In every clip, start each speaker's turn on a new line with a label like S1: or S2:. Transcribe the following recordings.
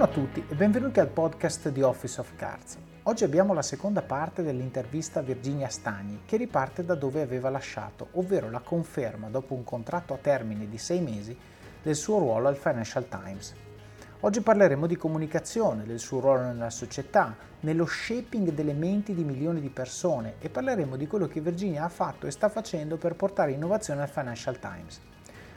S1: Buongiorno a tutti e benvenuti al podcast di Office of Cards. Oggi abbiamo la seconda parte dell'intervista a Virginia Stagni che riparte da dove aveva lasciato, ovvero la conferma dopo un contratto a termine di sei mesi del suo ruolo al Financial Times. Oggi parleremo di comunicazione, del suo ruolo nella società, nello shaping delle menti di milioni di persone e parleremo di quello che Virginia ha fatto e sta facendo per portare innovazione al Financial Times.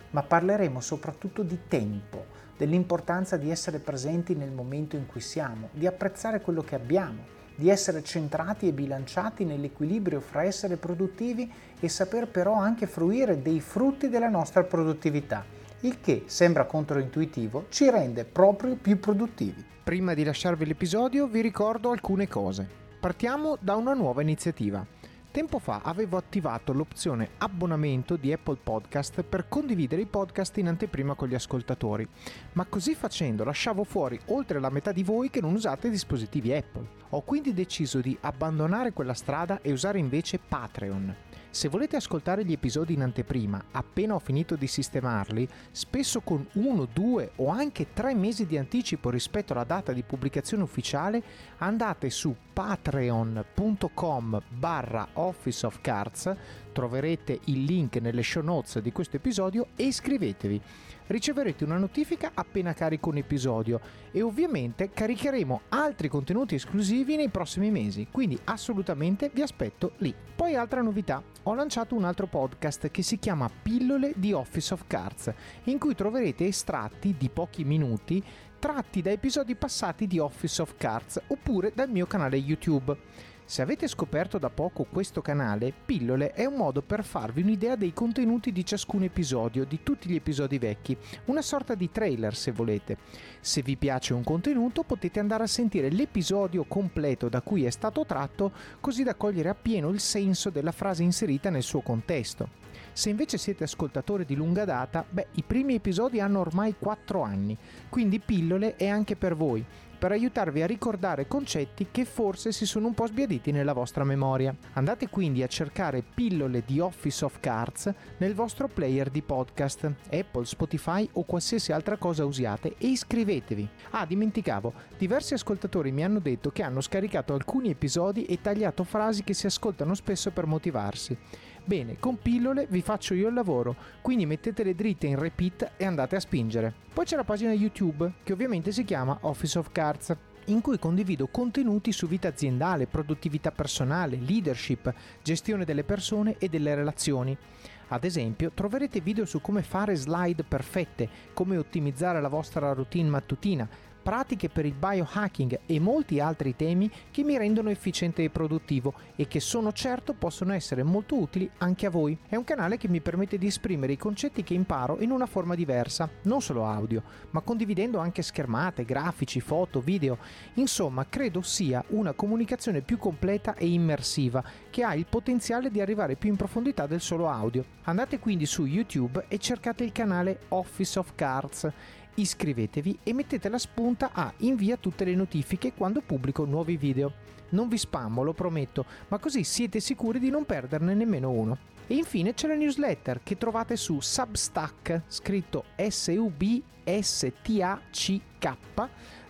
S1: Ma parleremo soprattutto di tempo, dell'importanza di essere presenti nel momento in cui siamo, di apprezzare quello che abbiamo, di essere centrati e bilanciati nell'equilibrio fra essere produttivi e saper però anche fruire dei frutti della nostra produttività, il che sembra controintuitivo, ci rende proprio più produttivi.
S2: Prima di lasciarvi l'episodio vi ricordo alcune cose. Partiamo da una nuova iniziativa. Tempo fa avevo attivato l'opzione abbonamento di Apple Podcast per condividere i podcast in anteprima con gli ascoltatori, ma così facendo lasciavo fuori oltre la metà di voi che non usate dispositivi Apple. Ho quindi deciso di abbandonare quella strada e usare invece Patreon. Se volete ascoltare gli episodi in anteprima, appena ho finito di sistemarli, spesso con uno, due o anche tre mesi di anticipo rispetto alla data di pubblicazione ufficiale, andate su patreon.com barra Office of Cards, troverete il link nelle show notes di questo episodio e iscrivetevi riceverete una notifica appena carico un episodio e ovviamente caricheremo altri contenuti esclusivi nei prossimi mesi, quindi assolutamente vi aspetto lì. Poi altra novità, ho lanciato un altro podcast che si chiama Pillole di Office of Cards, in cui troverete estratti di pochi minuti tratti da episodi passati di Office of Cards oppure dal mio canale YouTube. Se avete scoperto da poco questo canale, Pillole è un modo per farvi un'idea dei contenuti di ciascun episodio, di tutti gli episodi vecchi, una sorta di trailer se volete. Se vi piace un contenuto potete andare a sentire l'episodio completo da cui è stato tratto, così da cogliere appieno il senso della frase inserita nel suo contesto. Se invece siete ascoltatori di lunga data, beh, i primi episodi hanno ormai 4 anni, quindi Pillole è anche per voi per aiutarvi a ricordare concetti che forse si sono un po' sbiaditi nella vostra memoria. Andate quindi a cercare pillole di Office of Cards nel vostro player di podcast, Apple, Spotify o qualsiasi altra cosa usiate e iscrivetevi. Ah, dimenticavo, diversi ascoltatori mi hanno detto che hanno scaricato alcuni episodi e tagliato frasi che si ascoltano spesso per motivarsi. Bene, con pillole vi faccio io il lavoro, quindi mettetele dritte in repeat e andate a spingere. Poi c'è la pagina YouTube, che ovviamente si chiama Office of Cards in cui condivido contenuti su vita aziendale, produttività personale, leadership, gestione delle persone e delle relazioni. Ad esempio, troverete video su come fare slide perfette, come ottimizzare la vostra routine mattutina, pratiche per il biohacking e molti altri temi che mi rendono efficiente e produttivo e che sono certo possono essere molto utili anche a voi. È un canale che mi permette di esprimere i concetti che imparo in una forma diversa, non solo audio, ma condividendo anche schermate, grafici, foto, video. Insomma, credo sia una comunicazione più completa e immersiva che ha il potenziale di arrivare più in profondità del solo audio. Andate quindi su YouTube e cercate il canale Office of Cards iscrivetevi e mettete la spunta a invia tutte le notifiche quando pubblico nuovi video. Non vi spammo, lo prometto, ma così siete sicuri di non perderne nemmeno uno. E infine c'è la newsletter che trovate su Substack, scritto S-U-B-S-T-A-C-K,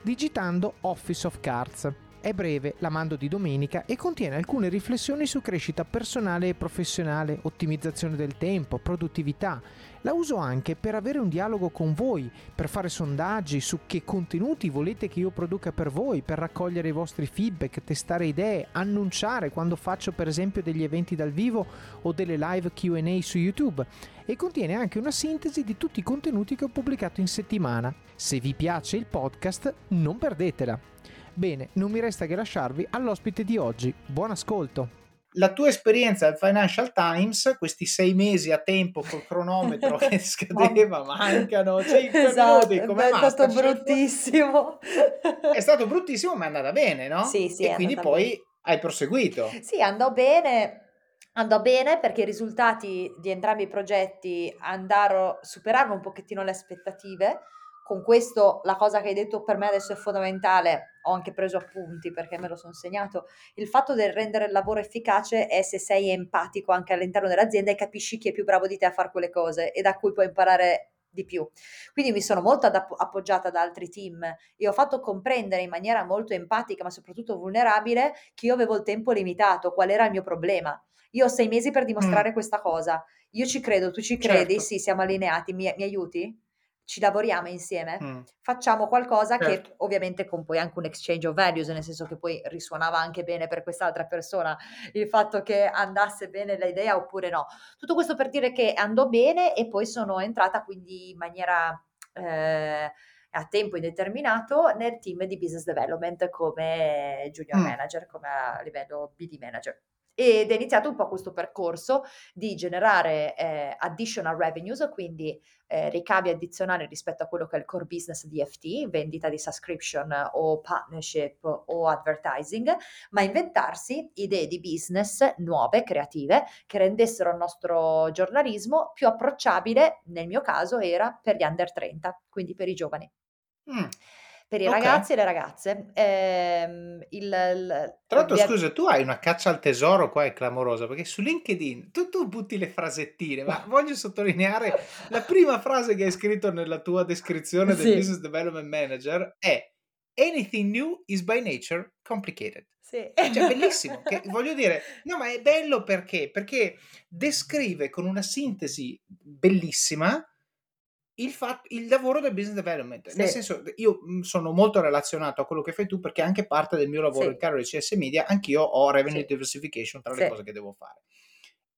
S2: digitando Office of Cards. È breve, la mando di domenica e contiene alcune riflessioni su crescita personale e professionale, ottimizzazione del tempo, produttività. La uso anche per avere un dialogo con voi, per fare sondaggi su che contenuti volete che io produca per voi, per raccogliere i vostri feedback, testare idee, annunciare quando faccio per esempio degli eventi dal vivo o delle live QA su YouTube e contiene anche una sintesi di tutti i contenuti che ho pubblicato in settimana. Se vi piace il podcast, non perdetela. Bene, non mi resta che lasciarvi all'ospite di oggi. Buon ascolto!
S1: La tua esperienza al Financial Times, questi sei mesi a tempo col cronometro che scadeva, mancano 5 esatto, minuti come
S3: È stato bruttissimo.
S1: È stato bruttissimo, ma è andata bene, no?
S3: Sì, sì.
S1: E quindi poi bene. hai proseguito.
S3: Sì, andò bene. Andò bene perché i risultati di entrambi i progetti andarono, superarono un pochettino le aspettative con questo la cosa che hai detto per me adesso è fondamentale, ho anche preso appunti perché me lo sono segnato, il fatto del rendere il lavoro efficace è se sei empatico anche all'interno dell'azienda e capisci chi è più bravo di te a fare quelle cose e da cui puoi imparare di più. Quindi mi sono molto app- appoggiata ad altri team e ho fatto comprendere in maniera molto empatica, ma soprattutto vulnerabile, che io avevo il tempo limitato, qual era il mio problema. Io ho sei mesi per dimostrare mm. questa cosa. Io ci credo, tu ci credi, certo. sì, siamo allineati, mi, mi aiuti? Ci lavoriamo insieme, mm. facciamo qualcosa certo. che ovviamente con poi anche un exchange of values, nel senso che poi risuonava anche bene per quest'altra persona il fatto che andasse bene l'idea oppure no. Tutto questo per dire che andò bene e poi sono entrata quindi in maniera... Eh, a tempo indeterminato nel team di business development come junior mm. manager, come a livello BD manager ed è iniziato un po' questo percorso di generare eh, additional revenues, quindi eh, ricavi addizionali rispetto a quello che è il core business di FT, vendita di subscription o partnership o advertising, ma inventarsi idee di business nuove, creative, che rendessero il nostro giornalismo più approcciabile, nel mio caso era per gli under 30, quindi per i giovani. Mm per i Okay. ragazzi e le ragazze. Ehm, il, il,
S2: Tra l'altro, scusa, tu hai una caccia al tesoro qua, è clamorosa, perché su LinkedIn tu, tu butti le frasettine, ma voglio sottolineare la prima frase che hai scritto nella tua descrizione del Business Development Manager è Anything new is by nature complicated.
S3: Sì.
S2: Cioè, bellissimo. Che, voglio dire, no, ma è bello perché? Perché descrive con una sintesi bellissima il, fat- il lavoro del business development. Sì. Nel senso, io mhmm, sono molto relazionato a quello che fai tu perché anche parte del mio lavoro sì. in Carro CS Media, anch'io ho revenue sì. diversification tra le cose che devo fare.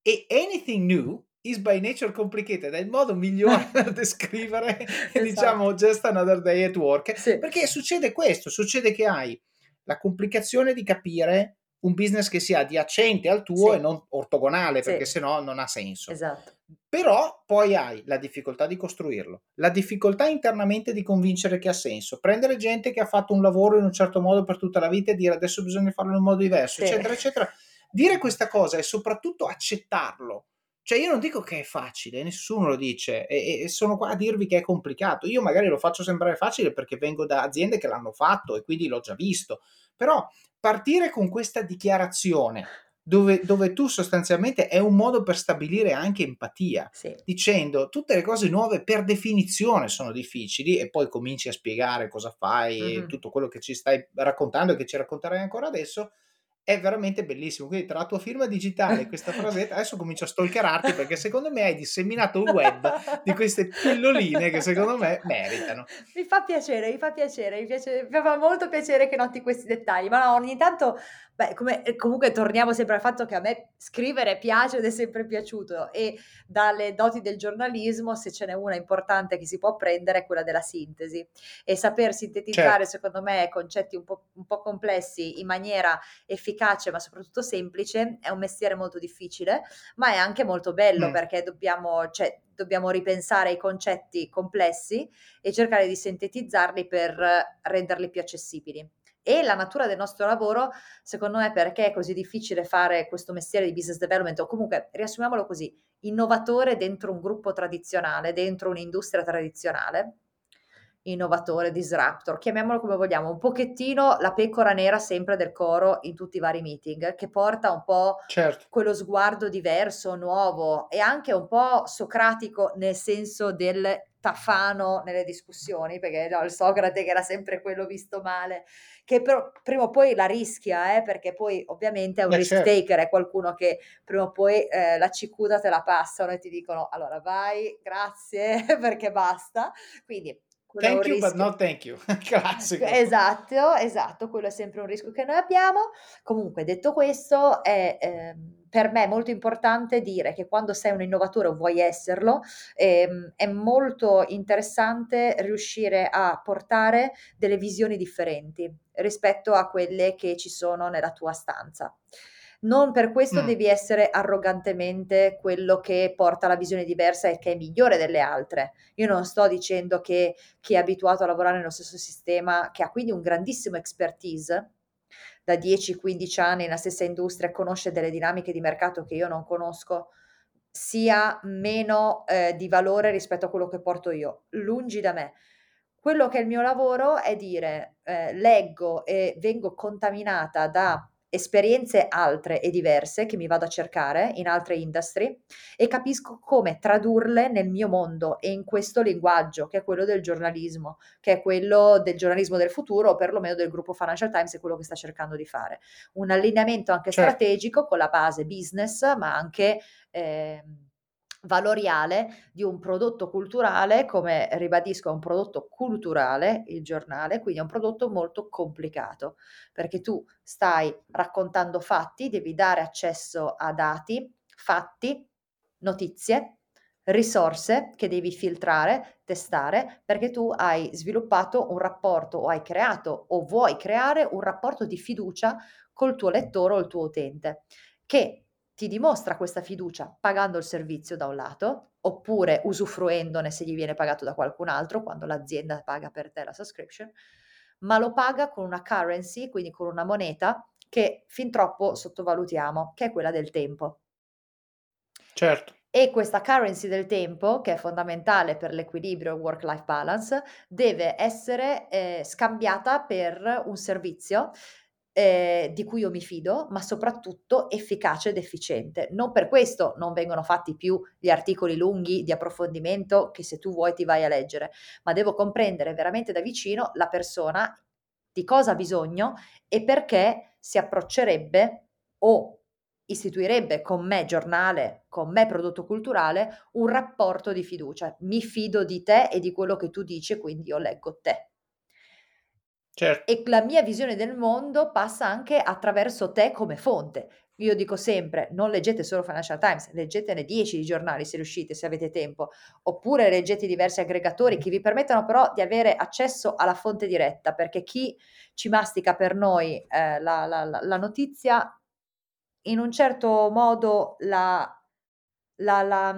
S2: E anything new is by nature complicated, è il modo migliore per descrivere, esatto. diciamo, just another day at work. Perché succede questo, succede che hai la complicazione di capire un business che sia adiacente al tuo e non ortogonale, perché sì. sennò non ha senso.
S3: Esatto.
S2: Però poi hai la difficoltà di costruirlo, la difficoltà internamente di convincere che ha senso, prendere gente che ha fatto un lavoro in un certo modo per tutta la vita e dire adesso bisogna farlo in un modo diverso, sì. eccetera, eccetera. Dire questa cosa e soprattutto accettarlo. Cioè io non dico che è facile, nessuno lo dice e, e, sono qua a dirvi che è complicato. Io magari lo faccio sembrare facile perché vengo da aziende che l'hanno fatto e quindi l'ho già visto. Però partire con questa dichiarazione dove, dove, tu sostanzialmente è un modo per stabilire anche empatia,
S3: sì.
S2: dicendo tutte le cose nuove per definizione sono difficili e poi cominci a spiegare cosa fai mm-hmm. e tutto quello che ci stai raccontando e che ci racconterai ancora adesso è veramente bellissimo. Quindi, tra la tua firma digitale e questa frasetta, adesso comincio a stalkerarti perché secondo me hai disseminato un web di queste pilloline che secondo me meritano.
S3: Mi fa piacere, mi fa piacere, mi, piace, mi fa molto piacere che noti questi dettagli, ma no, ogni tanto Beh, come, eh, comunque torniamo sempre al fatto che a me scrivere piace ed è sempre piaciuto e dalle doti del giornalismo, se ce n'è una importante che si può prendere, è quella della sintesi e saper sintetizzare, certo. secondo me, concetti un po', un po' complessi in maniera efficace ma soprattutto semplice è un mestiere molto difficile, ma è anche molto bello mm. perché dobbiamo, cioè, dobbiamo ripensare ai concetti complessi e cercare di sintetizzarli per renderli più accessibili e la natura del nostro lavoro, secondo me, perché è così difficile fare questo mestiere di business development, o comunque riassumiamolo così, innovatore dentro un gruppo tradizionale, dentro un'industria tradizionale, innovatore, disruptor, chiamiamolo come vogliamo, un pochettino la pecora nera sempre del coro in tutti i vari meeting, che porta un po'
S2: certo.
S3: quello sguardo diverso, nuovo e anche un po' socratico nel senso del tafano nelle discussioni, perché no, il Socrate che era sempre quello visto male, che però prima o poi la rischia, eh, perché poi ovviamente è un eh, risk certo. taker, è qualcuno che prima o poi eh, la cicuta te la passano e ti dicono allora vai, grazie, perché basta. Quindi
S2: Thank you, but not thank you. Classico.
S3: Esatto, esatto, quello è sempre un rischio che noi abbiamo. Comunque, detto questo, è eh, per me molto importante dire che quando sei un innovatore o vuoi esserlo, eh, è molto interessante riuscire a portare delle visioni differenti rispetto a quelle che ci sono nella tua stanza. Non per questo mm. devi essere arrogantemente quello che porta la visione diversa e che è migliore delle altre. Io non sto dicendo che chi è abituato a lavorare nello stesso sistema, che ha quindi un grandissimo expertise, da 10-15 anni nella stessa industria, conosce delle dinamiche di mercato che io non conosco, sia meno eh, di valore rispetto a quello che porto io. Lungi da me. Quello che è il mio lavoro è dire, eh, leggo e vengo contaminata da esperienze altre e diverse che mi vado a cercare in altre industrie e capisco come tradurle nel mio mondo e in questo linguaggio che è quello del giornalismo, che è quello del giornalismo del futuro o perlomeno del gruppo Financial Times è quello che sta cercando di fare. Un allineamento anche certo. strategico con la base business ma anche... Eh, valoriale di un prodotto culturale, come ribadisco, è un prodotto culturale il giornale, quindi è un prodotto molto complicato, perché tu stai raccontando fatti, devi dare accesso a dati, fatti, notizie, risorse che devi filtrare, testare, perché tu hai sviluppato un rapporto o hai creato o vuoi creare un rapporto di fiducia col tuo lettore o il tuo utente, che ti dimostra questa fiducia pagando il servizio da un lato, oppure usufruendone se gli viene pagato da qualcun altro, quando l'azienda paga per te la subscription, ma lo paga con una currency, quindi con una moneta che fin troppo sottovalutiamo, che è quella del tempo.
S2: Certo.
S3: E questa currency del tempo, che è fondamentale per l'equilibrio work-life balance, deve essere eh, scambiata per un servizio eh, di cui io mi fido, ma soprattutto efficace ed efficiente. Non per questo non vengono fatti più gli articoli lunghi di approfondimento che se tu vuoi ti vai a leggere, ma devo comprendere veramente da vicino la persona di cosa ha bisogno e perché si approccerebbe o istituirebbe con me giornale, con me prodotto culturale, un rapporto di fiducia. Mi fido di te e di quello che tu dici, quindi io leggo te.
S2: Certo.
S3: E la mia visione del mondo passa anche attraverso te come fonte. Io dico sempre, non leggete solo Financial Times, leggetene 10 di giornali se riuscite, se avete tempo, oppure leggete diversi aggregatori che vi permettano però di avere accesso alla fonte diretta, perché chi ci mastica per noi eh, la, la, la, notizia, in un certo modo la, la, la,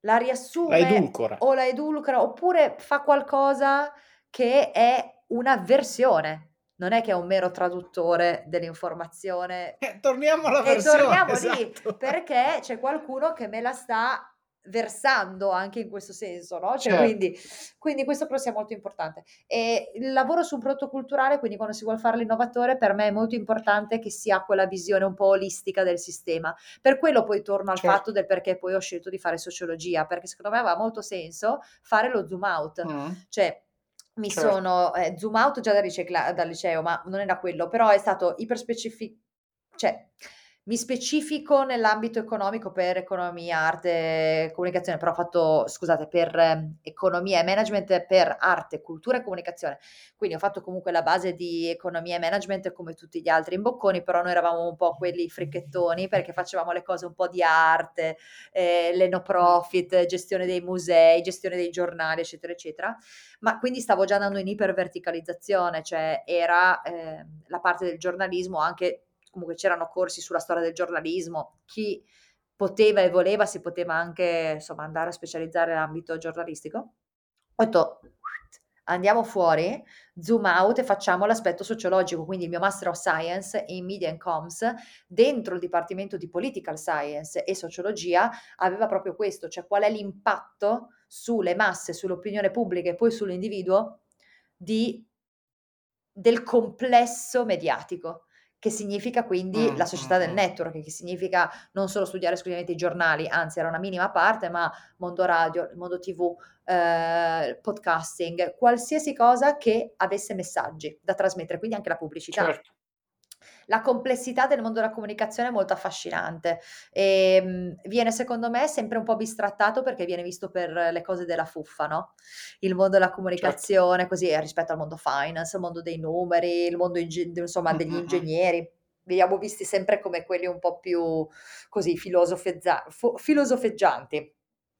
S3: la riassume
S2: la edulcora.
S3: o la edulcora, oppure fa qualcosa che è una versione, non è che è un mero traduttore dell'informazione.
S2: Eh, torniamo alla versione.
S3: E torniamo
S2: esatto.
S3: lì, perché c'è qualcuno che me la sta versando anche in questo senso, no? Cioè, certo. quindi, quindi, questo però sia molto importante. E il lavoro su un prodotto culturale, quindi quando si vuole fare l'innovatore, per me è molto importante che si ha quella visione un po' olistica del sistema. Per quello poi torno al certo. fatto del perché poi ho scelto di fare sociologia, perché secondo me aveva molto senso fare lo zoom out, mm. cioè mi Certo. sono eh, zoom out già da ricicla dal liceo, ma non era quello, però è stato iperspecifi cioè mi specifico nell'ambito economico per economia, arte, comunicazione, però ho fatto, scusate, per eh, economia e management per arte, cultura e comunicazione. Quindi ho fatto comunque la base di economia e management come tutti gli altri in bocconi, però noi eravamo un po' quelli fricchettoni perché facevamo le cose un po' di arte, eh, le no profit, gestione dei musei, gestione dei giornali, eccetera, eccetera. Ma quindi stavo già andando in iperverticalizzazione, cioè era eh, la parte del giornalismo anche comunque c'erano corsi sulla storia del giornalismo, chi poteva e voleva si poteva anche insomma andare a specializzare nell'ambito giornalistico. Ho detto andiamo fuori, zoom out e facciamo l'aspetto sociologico, quindi il mio Master of Science in Media and Comms dentro il Dipartimento di Political Science e Sociologia aveva proprio questo, cioè qual è l'impatto sulle masse, sull'opinione pubblica e poi sull'individuo di, del complesso mediatico che significa quindi mm, la società del network, che significa non solo studiare esclusivamente i giornali, anzi era una minima parte, ma mondo radio, mondo tv, eh, podcasting, qualsiasi cosa che avesse messaggi da trasmettere, quindi anche la pubblicità. Certo la complessità del mondo della comunicazione è molto affascinante e ehm, viene secondo me sempre un po' bistrattato perché viene visto per le cose della fuffa, no? Il mondo della certo. comunicazione, certo. così rispetto al mondo finance, il mondo dei numeri, il mondo insomma degli mm-hmm. ingegneri. Veniamo visti sempre come quelli un po' più così filosofeggia- filosofeggianti.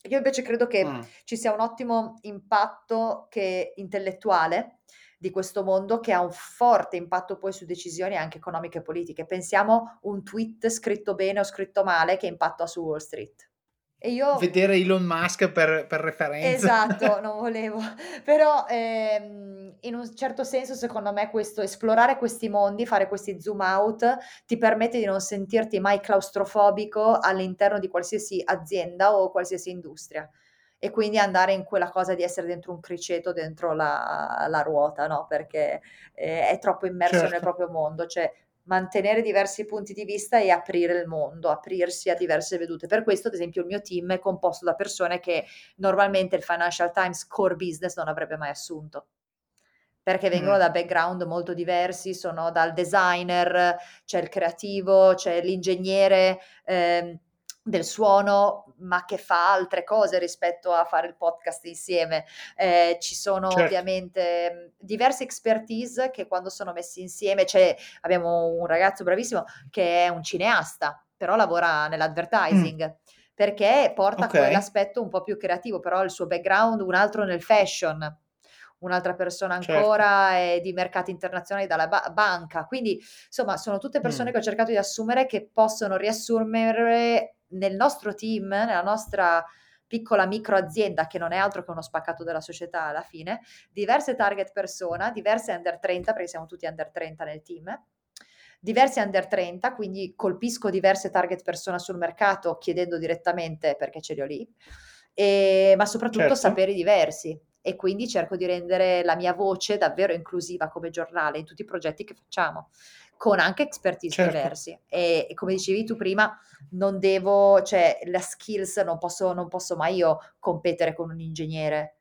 S3: Io invece credo che mm. ci sia un ottimo impatto che, intellettuale di questo mondo che ha un forte impatto poi su decisioni anche economiche e politiche. Pensiamo un tweet scritto bene o scritto male che impatto ha su Wall Street.
S2: E io... Vedere Elon Musk per, per referenza.
S3: Esatto, non volevo. Però ehm, in un certo senso, secondo me, questo, esplorare questi mondi, fare questi zoom out, ti permette di non sentirti mai claustrofobico all'interno di qualsiasi azienda o qualsiasi industria e quindi andare in quella cosa di essere dentro un criceto, dentro la, la ruota, no? Perché eh, è troppo immerso certo. nel proprio mondo. Cioè, mantenere diversi punti di vista e aprire il mondo, aprirsi a diverse vedute. Per questo, ad esempio, il mio team è composto da persone che normalmente il Financial Times core business non avrebbe mai assunto perché vengono mm. da background molto diversi, sono dal designer, c'è il creativo, c'è l'ingegnere eh, del suono, ma che fa altre cose rispetto a fare il podcast insieme. Eh, ci sono certo. ovviamente diverse expertise che quando sono messi insieme, cioè abbiamo un ragazzo bravissimo che è un cineasta, però lavora nell'advertising. Mm perché porta okay. quell'aspetto un po' più creativo, però il suo background, un altro nel fashion, un'altra persona certo. ancora certo. è di mercati internazionali dalla ba- banca. Quindi, insomma, sono tutte persone mm. che ho cercato di assumere che possono riassumere nel nostro team, nella nostra piccola micro azienda che non è altro che uno spaccato della società alla fine, diverse target persona, diverse under 30 perché siamo tutti under 30 nel team, diversi under 30, quindi colpisco diverse target persona sul mercato chiedendo direttamente perché ce li ho lì, e, ma soprattutto certo. saperi diversi e quindi cerco di rendere la mia voce davvero inclusiva come giornale in tutti i progetti che facciamo, con anche expertise certo. diversi. E, e, come dicevi tu prima, non devo, cioè la skills non posso, non posso mai io competere con un ingegnere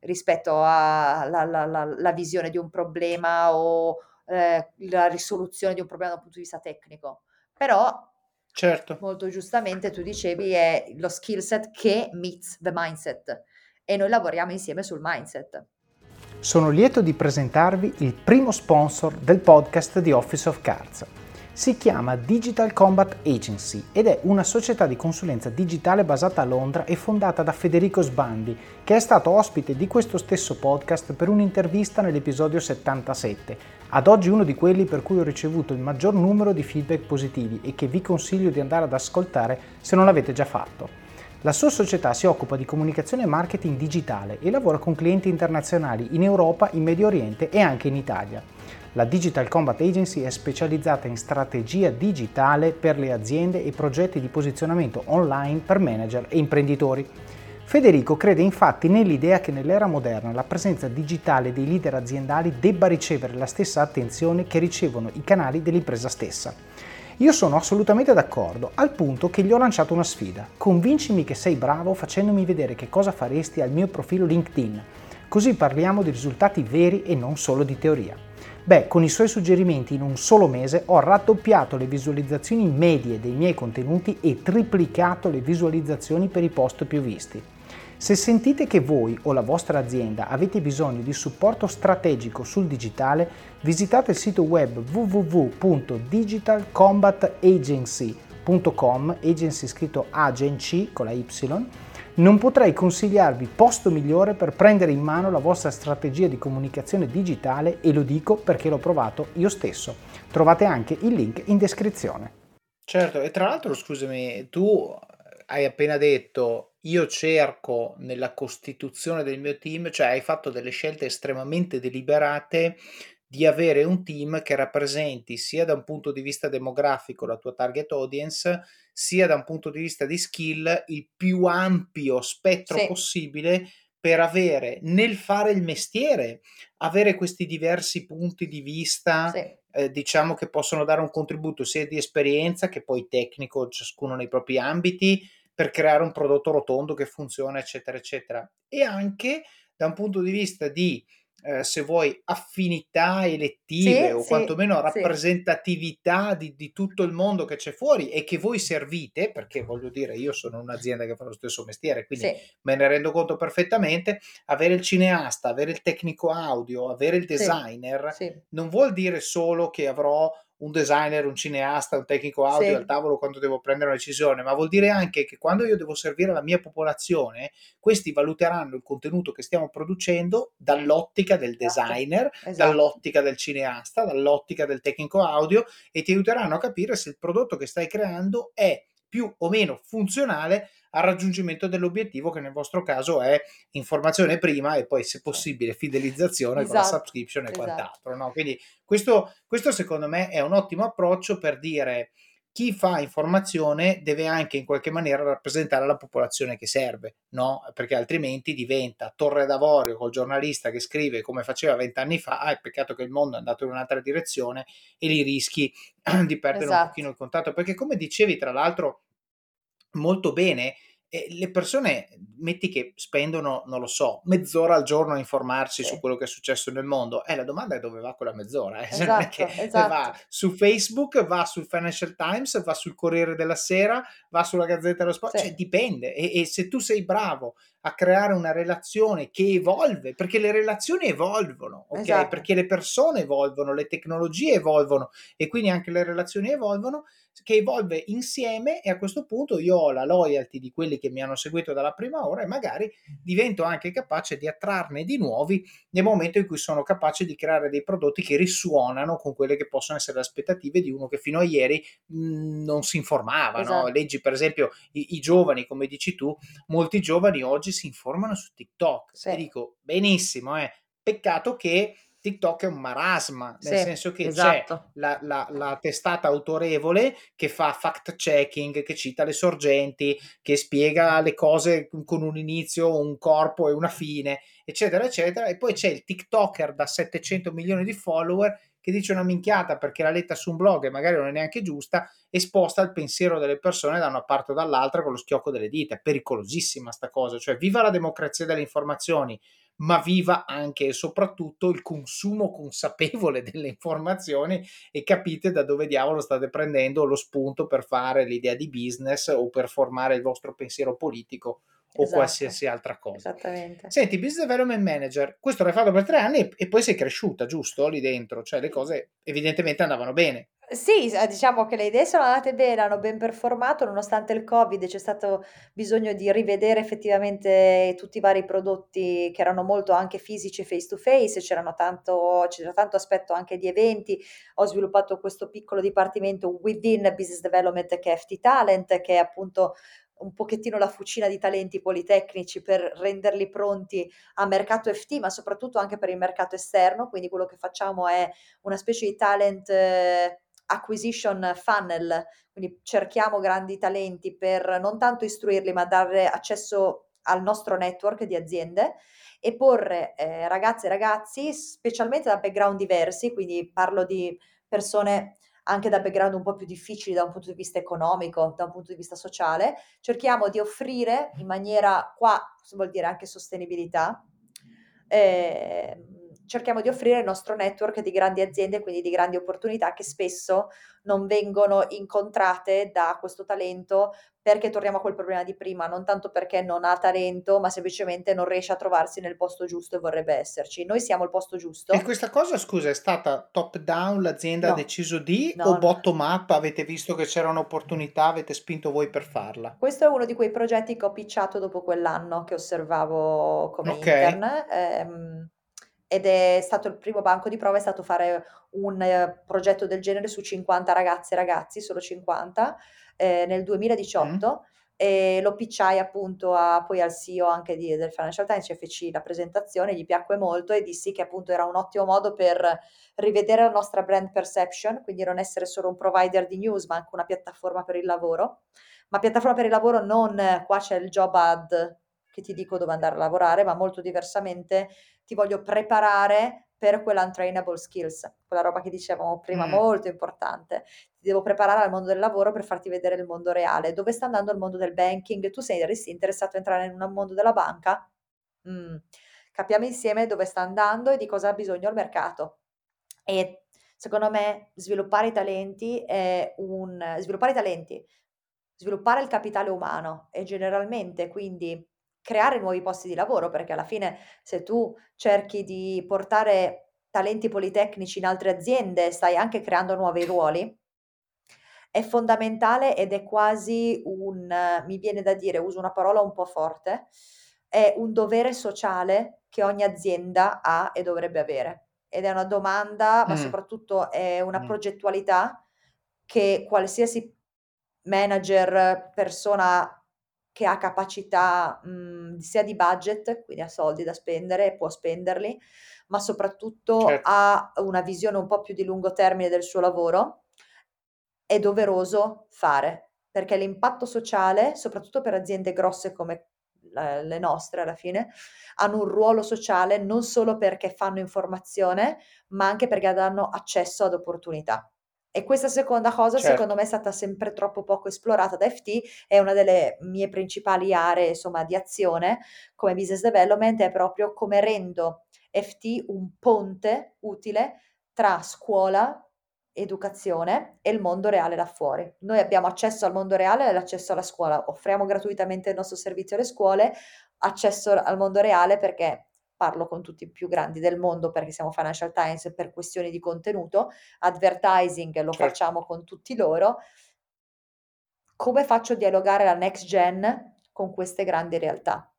S3: rispetto alla visione di un problema o eh, la risoluzione di un problema dal punto di vista tecnico. Però
S2: Certo.
S3: Molto giustamente tu dicevi è lo skill set che meets the mindset e noi lavoriamo insieme sul mindset.
S2: Sono lieto di presentarvi il primo sponsor del podcast di Office of Cards. Si chiama Digital Combat Agency ed è una società di consulenza digitale basata a Londra e fondata da Federico Sbandi, che è stato ospite di questo stesso podcast per un'intervista nell'episodio 77, ad oggi uno di quelli per cui ho ricevuto il maggior numero di feedback positivi e che vi consiglio di andare ad ascoltare se non l'avete già fatto. La sua società si occupa di comunicazione e marketing digitale e lavora con clienti internazionali in Europa, in Medio Oriente e anche in Italia. La Digital Combat Agency è specializzata in strategia digitale per le aziende e progetti di posizionamento online per manager e imprenditori. Federico crede infatti nell'idea che nell'era moderna la presenza digitale dei leader aziendali debba ricevere la stessa attenzione che ricevono i canali dell'impresa stessa. Io sono assolutamente d'accordo, al punto che gli ho lanciato una sfida. Convincimi che sei bravo facendomi vedere che cosa faresti al mio profilo LinkedIn. Così parliamo di risultati veri e non solo di teoria. Beh, con i suoi suggerimenti in un solo mese ho raddoppiato le visualizzazioni medie dei miei contenuti e triplicato le visualizzazioni per i post più visti. Se sentite che voi o la vostra azienda avete bisogno di supporto strategico sul digitale, visitate il sito web www.digitalcombatagency.com, agency scritto agency con la Y. Non potrei consigliarvi posto migliore per prendere in mano la vostra strategia di comunicazione digitale e lo dico perché l'ho provato io stesso. Trovate anche il link in descrizione.
S4: Certo, e tra l'altro scusami, tu hai appena detto io cerco nella costituzione del mio team, cioè hai fatto delle scelte estremamente deliberate di avere un team che rappresenti sia da un punto di vista demografico la tua target audience, sia da un punto di vista di skill il più ampio spettro sì. possibile per avere nel fare il mestiere, avere questi diversi punti di vista, sì. eh, diciamo che possono dare un contributo sia di esperienza che poi tecnico, ciascuno nei propri ambiti, per creare un prodotto rotondo che funziona, eccetera, eccetera. E anche da un punto di vista di, eh, se vuoi, affinità elettive sì, o sì, quantomeno rappresentatività sì. di, di, tutto il mondo che c'è fuori e che voi servite, perché voglio dire, io sono un'azienda che fa lo stesso mestiere, quindi me ne rendo conto perfettamente, avere il cineasta, avere il tecnico audio, avere il designer, non vuol dire solo che avrò un designer, un cineasta, un tecnico audio sì. al tavolo quando devo prendere una decisione, ma vuol dire anche che quando io devo servire la mia popolazione, questi valuteranno il contenuto che stiamo producendo dall'ottica del esatto. designer, esatto. dall'ottica del cineasta, dall'ottica del tecnico audio e ti aiuteranno a capire se il prodotto che stai creando è più o meno funzionale al raggiungimento dell'obiettivo che nel vostro caso è informazione prima e poi se possibile fidelizzazione esatto, con la esatto, subscription e esatto. quant'altro. No? Quindi questo, questo secondo me è un ottimo approccio per dire
S2: chi fa informazione deve anche in qualche maniera rappresentare la popolazione che serve, no? Perché altrimenti diventa torre d'avorio col giornalista che scrive come faceva vent'anni fa, ah, è peccato che il mondo è andato in un'altra direzione e lì rischi di perdere esatto. un pochino il contatto, perché come dicevi tra l'altro molto bene, e le persone, metti che spendono, non lo so, mezz'ora al giorno a informarsi sì. su quello che è successo nel mondo. Eh, la domanda è dove va quella mezz'ora. Eh? Esatto, esatto. va su Facebook, va sul Financial Times, va sul Corriere della Sera, va sulla Gazzetta dello Sport. Sì. Cioè, dipende. E, e, se tu sei bravo a creare una relazione che evolve, perché le relazioni evolvono, ok? Esatto. Perché le persone evolvono, le tecnologie evolvono e quindi anche le relazioni evolvono che evolve insieme e a questo punto io ho la loyalty di quelli che mi hanno seguito dalla prima ora e magari divento anche capace di attrarne di nuovi nel momento in cui sono capace di creare dei prodotti che risuonano con quelle che possono essere le aspettative di uno che fino a ieri mh, mhmm, non si informava. Esatto. No? Leggi per esempio i, i, giovani, come dici tu, molti giovani oggi si informano su TikTok. Sì. E dico benissimo, eh, peccato che TikTok è un marasma, nel sì, senso che esatto. c'è la, la, la, testata autorevole che fa fact checking, che cita le sorgenti, che spiega le cose con un inizio, un corpo e una fine, eccetera, eccetera, e poi c'è il TikToker da 700 milioni di follower che dice una minchiata perché l'ha letta su un blog e magari non è neanche giusta e sposta il pensiero delle persone da una parte o dall'altra con lo schiocco delle dita. Pericolosissima sta cosa, cioè viva la democrazia delle informazioni, ma viva anche e soprattutto il consumo consapevole delle informazioni e capite da dove diavolo state prendendo lo spunto per fare l'idea di business o per formare il vostro pensiero politico o esatto. qualsiasi altra cosa. Esattamente. Senti, business development manager, questo l'hai fatto per tre anni e poi sei cresciuta, giusto? Lì dentro, cioè le cose evidentemente andavano bene.
S3: Sì, diciamo che le idee sono andate bene, hanno ben performato, nonostante il Covid c'è stato bisogno di rivedere effettivamente tutti i vari prodotti che erano molto anche fisici face to face, c'era tanto aspetto anche di eventi. Ho sviluppato questo piccolo dipartimento within Business Development che è FT Talent, che è appunto un pochettino la fucina di talenti politecnici per renderli pronti a mercato FT, ma soprattutto anche per il mercato esterno. Quindi quello che facciamo è una specie di talent eh, acquisition funnel, quindi cerchiamo grandi talenti per non tanto istruirli, ma dare accesso al nostro network di aziende e porre eh, ragazze e ragazzi, specialmente da background diversi, quindi parlo di persone anche da background un po' più difficili da un punto di vista economico, da un punto di vista sociale, cerchiamo di offrire in maniera, qua vuol dire anche sostenibilità, eh, cerchiamo di offrire il nostro network di grandi aziende, quindi di grandi opportunità che spesso non vengono incontrate da questo talento perché torniamo a quel problema di prima, non tanto perché non ha talento, ma semplicemente non riesce a trovarsi nel posto giusto e vorrebbe esserci. Noi siamo il posto giusto.
S2: E questa cosa, scusa, è stata top down, l'azienda no. ha deciso di no, o bottom up? Avete visto che c'era un'opportunità, avete spinto voi per farla?
S3: Questo è uno di quei progetti che ho picciato dopo quell'anno che osservavo come okay. intern. Ehm, ed è stato il primo banco di prova, è stato fare un eh, progetto del genere su 50 ragazze e ragazzi, solo 50, eh, nel 2018. Mm. E lo picciai appunto a, poi al CEO anche di, del Financial Times, cioè feci la presentazione, gli piacque molto e dissi che appunto era un ottimo modo per rivedere la nostra brand perception, quindi non essere solo un provider di news, ma anche una piattaforma per il lavoro. Ma piattaforma per il lavoro non qua c'è il job ad che ti dico dove andare a lavorare, ma molto diversamente ti voglio preparare per quell'untrainable skills, quella roba che dicevamo prima, mm. molto importante. Ti devo preparare al mondo del lavoro per farti vedere il mondo reale. Dove sta andando il mondo del banking? Tu sei interessato a entrare in un mondo della banca? Mm. Capiamo insieme dove sta andando e di cosa ha bisogno il mercato. E secondo me sviluppare i talenti è un sviluppare i talenti, sviluppare il capitale umano e generalmente quindi creare nuovi posti di lavoro, perché alla fine se tu cerchi di portare talenti politecnici in altre aziende, stai anche creando nuovi ruoli, è fondamentale ed è quasi un, mi viene da dire, uso una parola un po' forte, è un dovere sociale che ogni azienda ha e dovrebbe avere. Ed è una domanda, ma mm. soprattutto è una mm. progettualità che qualsiasi manager, persona che ha capacità, mhmm, sia di budget, quindi ha soldi da spendere e può spenderli, ma soprattutto Certo. ha una visione un po' più di lungo termine del suo lavoro è doveroso fare, perché l'impatto sociale, soprattutto per aziende grosse come le nostre alla fine, hanno un ruolo sociale non solo perché fanno informazione, ma anche perché danno accesso ad opportunità. E questa seconda cosa, certo. secondo me, è stata sempre troppo poco esplorata da FT, è una delle mie principali aree, insomma, di azione come business development, è proprio come rendo FT un ponte utile tra scuola, educazione e il mondo reale là fuori. Noi abbiamo accesso al mondo reale e l'accesso alla scuola, offriamo gratuitamente il nostro servizio alle scuole, accesso al mondo reale perché parlo con tutti i più grandi del mondo perché siamo Financial Times per questioni di contenuto, advertising lo certo. facciamo con tutti loro. Come faccio a dialogare la next gen con queste grandi realtà?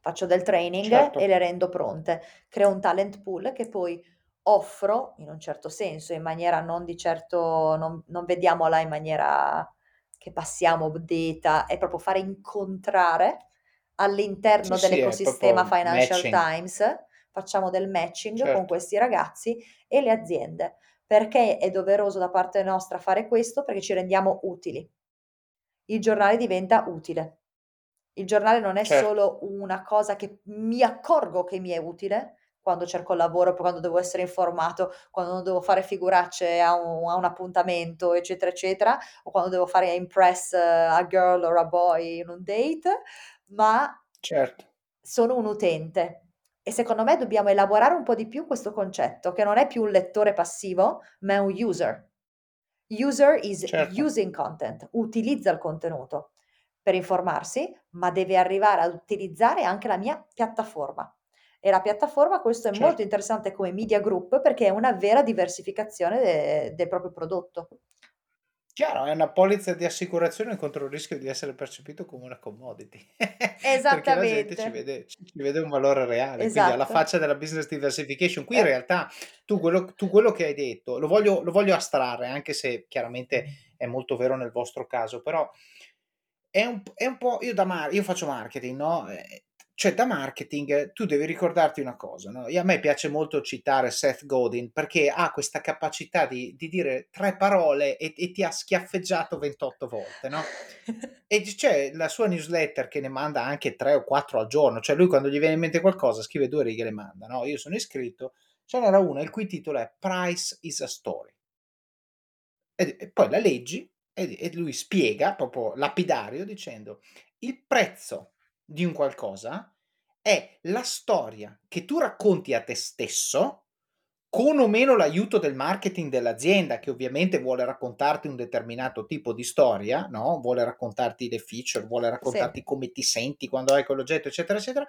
S3: Faccio del training certo. e le rendo pronte, creo un talent pool che poi offro in un certo senso, in maniera non di certo, non, non vediamola in maniera che passiamo data, è proprio fare incontrare all'interno sì, dell'ecosistema sì, Financial matching. Times, facciamo del matching certo. con questi ragazzi e le aziende. Perché è doveroso da parte nostra fare questo? Perché ci rendiamo utili. Il giornale diventa utile. Il giornale non è certo. solo una cosa che mi accorgo che mi è utile, quando cerco il lavoro, quando devo essere informato, quando non devo fare figuracce a un, a un appuntamento, eccetera, eccetera, o quando devo fare impress a girl or a boy in un date, ma certo. sono un utente. E secondo me dobbiamo elaborare un po' di più questo concetto, che non è più un lettore passivo, ma è un user. User is certo. using content, utilizza il contenuto per informarsi, ma deve arrivare ad utilizzare anche la mia piattaforma. E la piattaforma, questo è certo. molto interessante come media group perché è una vera diversificazione de- del proprio prodotto.
S2: Chiaro, è una polizza di assicurazione contro il rischio di essere percepito come una commodity. Perché la gente ci vede, ci vede un valore reale, quindi alla esatto. faccia della business diversification. Qui in eh. realtà tu quello, tu quello che hai detto lo voglio, lo voglio astrarre, anche se chiaramente è molto vero nel vostro caso, però è un, è un po'. Io, da mar- io faccio marketing, no? Eh, cioè da marketing tu devi ricordarti una cosa, no? a me piace molto citare Seth Godin perché ha questa capacità di, di dire tre parole e, e, ti ha schiaffeggiato 28 volte, no? E c'è la sua newsletter che ne manda anche tre o quattro al giorno, cioè lui quando gli viene in mente qualcosa scrive due righe e le manda, no? Io sono iscritto, ce n'era una il cui titolo è Price is a Story. E, e poi la leggi e, e lui spiega, proprio lapidario, dicendo il prezzo di un qualcosa è la storia che tu racconti a te stesso con o meno l'aiuto del marketing dell'azienda che ovviamente vuole raccontarti un determinato tipo di storia, no? vuole raccontarti le feature, vuole raccontarti sì. come ti senti quando hai quell'oggetto, eccetera, eccetera,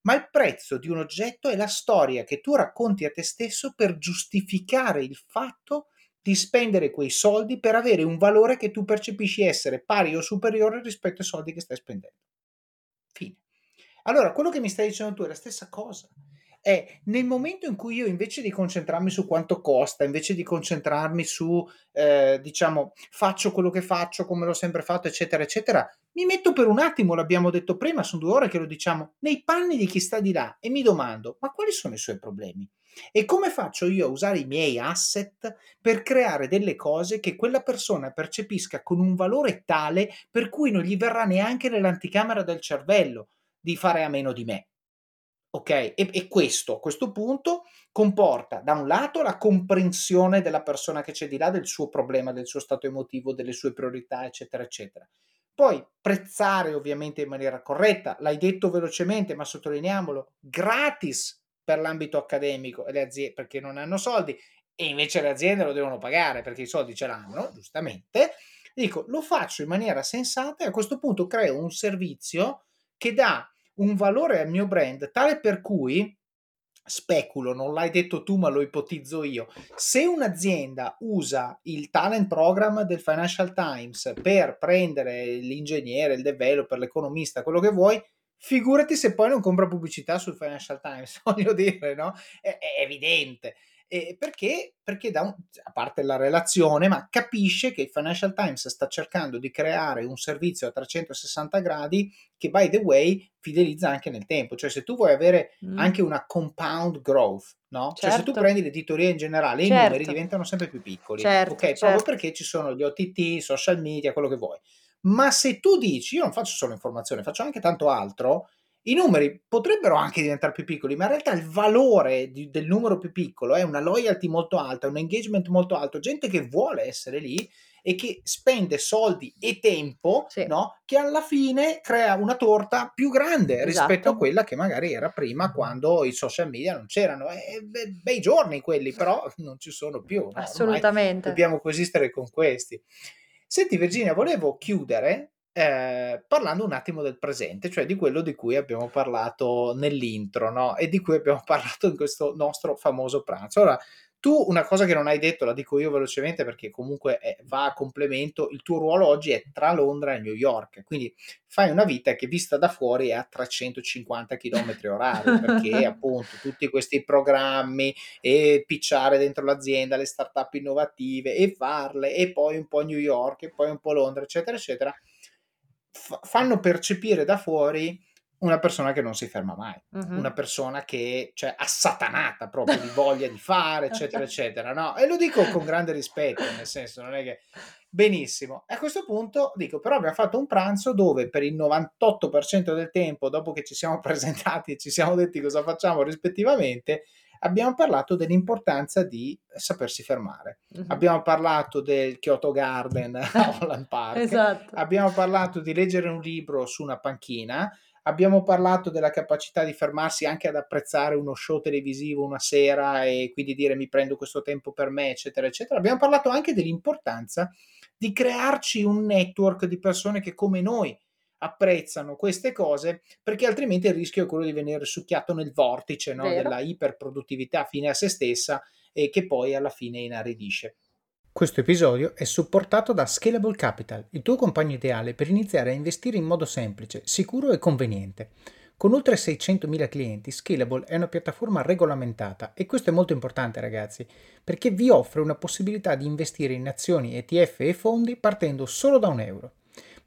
S2: ma il prezzo di un oggetto è la storia che tu racconti a te stesso per giustificare il fatto di spendere quei soldi per avere un valore che tu percepisci essere pari o superiore rispetto ai soldi che stai spendendo. Allora, quello che mi stai dicendo tu è la stessa cosa. È nel momento in cui io invece di concentrarmi su quanto costa, invece di concentrarmi su, eh, diciamo, faccio quello che faccio, come l'ho sempre fatto, eccetera, eccetera, mi metto per un attimo, l'abbiamo detto prima, sono due ore che lo diciamo, nei panni di chi sta di là e mi domando, ma quali sono i suoi problemi? E come faccio io a usare i miei asset per creare delle cose che quella persona percepisca con un valore tale per cui non gli verrà neanche nell'anticamera del cervello di fare a meno di me? Ok? E, e, questo a questo punto comporta da un lato la comprensione della persona che c'è di là, del suo problema, del suo stato emotivo, delle sue priorità, eccetera, eccetera. Poi prezzare ovviamente in maniera corretta, l'hai detto velocemente, ma sottolineiamolo, gratis per l'ambito accademico e le aziende perché non hanno soldi e invece le aziende lo devono pagare perché i soldi ce l'hanno, giustamente. Dico, lo faccio in maniera sensata e a questo punto creo un servizio che dà un valore al mio brand tale per cui speculo, non l'hai detto tu ma lo ipotizzo io, se un'azienda usa il talent program del Financial Times per prendere l'ingegnere, il developer, l'economista, quello che vuoi, Figurati se poi non compra pubblicità sul Financial Times, voglio dire, no? È, è evidente. E perché? Perché da un, a parte la relazione, ma capisce che il Financial Times sta cercando di creare un servizio a 360 gradi che, by the way, fidelizza anche nel tempo. Cioè, se tu vuoi avere mm. anche una compound growth, no? Certo. Cioè, se tu certo. prendi l'editoria in generale, certo. i numeri diventano sempre più piccoli. Certo, ok, proprio certo. perché ci sono gli OTT, social media, quello che vuoi. Ma se tu dici, io non faccio solo informazione, faccio anche tanto altro, i numeri potrebbero anche diventare più piccoli, ma in realtà il valore di, del numero più piccolo è una loyalty molto alta, un engagement molto alto, gente che vuole essere lì e che spende soldi e tempo, sì. no? che alla fine crea una torta più grande esatto. rispetto a quella che magari era prima quando i social media non c'erano. E, be, bei giorni quelli, però non ci sono più. No?
S3: Assolutamente.
S2: Ormai dobbiamo coesistere con questi. Senti Virginia, volevo chiudere eh, parlando un attimo del presente, cioè di quello di cui abbiamo parlato nell'intro, no? E di cui abbiamo parlato in questo nostro famoso pranzo. Ora, tu una cosa che non hai detto, la dico io velocemente perché comunque è, va a complemento, il tuo ruolo oggi è tra Londra e New York, quindi fai una vita che vista da fuori è a 350 km orari, perché appunto tutti questi programmi e picciare dentro l'azienda, le start-up innovative e farle e poi un po' New York e poi un po' Londra, eccetera, eccetera, f- fanno percepire da fuori una persona che non si ferma mai, uh-huh. una persona che cioè assatanata proprio di voglia di fare, eccetera, eccetera, no? E lo dico con grande rispetto, nel senso, non è che benissimo. A questo punto dico, però abbiamo fatto un pranzo dove per il 98% del tempo, dopo che ci siamo presentati e ci siamo detti cosa facciamo rispettivamente, abbiamo parlato dell'importanza di sapersi fermare. Uh-huh. Abbiamo parlato del Kyoto Garden a Holland Park. esatto. Abbiamo parlato di leggere un libro su una panchina. Abbiamo parlato della capacità di fermarsi anche ad apprezzare uno show televisivo una sera e quindi dire mi prendo questo tempo per me, eccetera, eccetera. Abbiamo parlato anche dell'importanza di crearci un network di persone che come noi apprezzano queste cose perché altrimenti il rischio è quello di venire succhiato nel vortice no? della iperproduttività fine a se stessa e che poi alla fine inaridisce.
S4: Questo episodio è supportato da Scalable Capital, il tuo compagno ideale per iniziare a investire in modo semplice, sicuro e conveniente. Con oltre 600.000 clienti, Scalable è una piattaforma regolamentata e questo è molto importante ragazzi, perché vi offre una possibilità di investire in azioni, ETF e fondi partendo solo da un euro.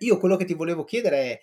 S2: Io quello che ti volevo chiedere è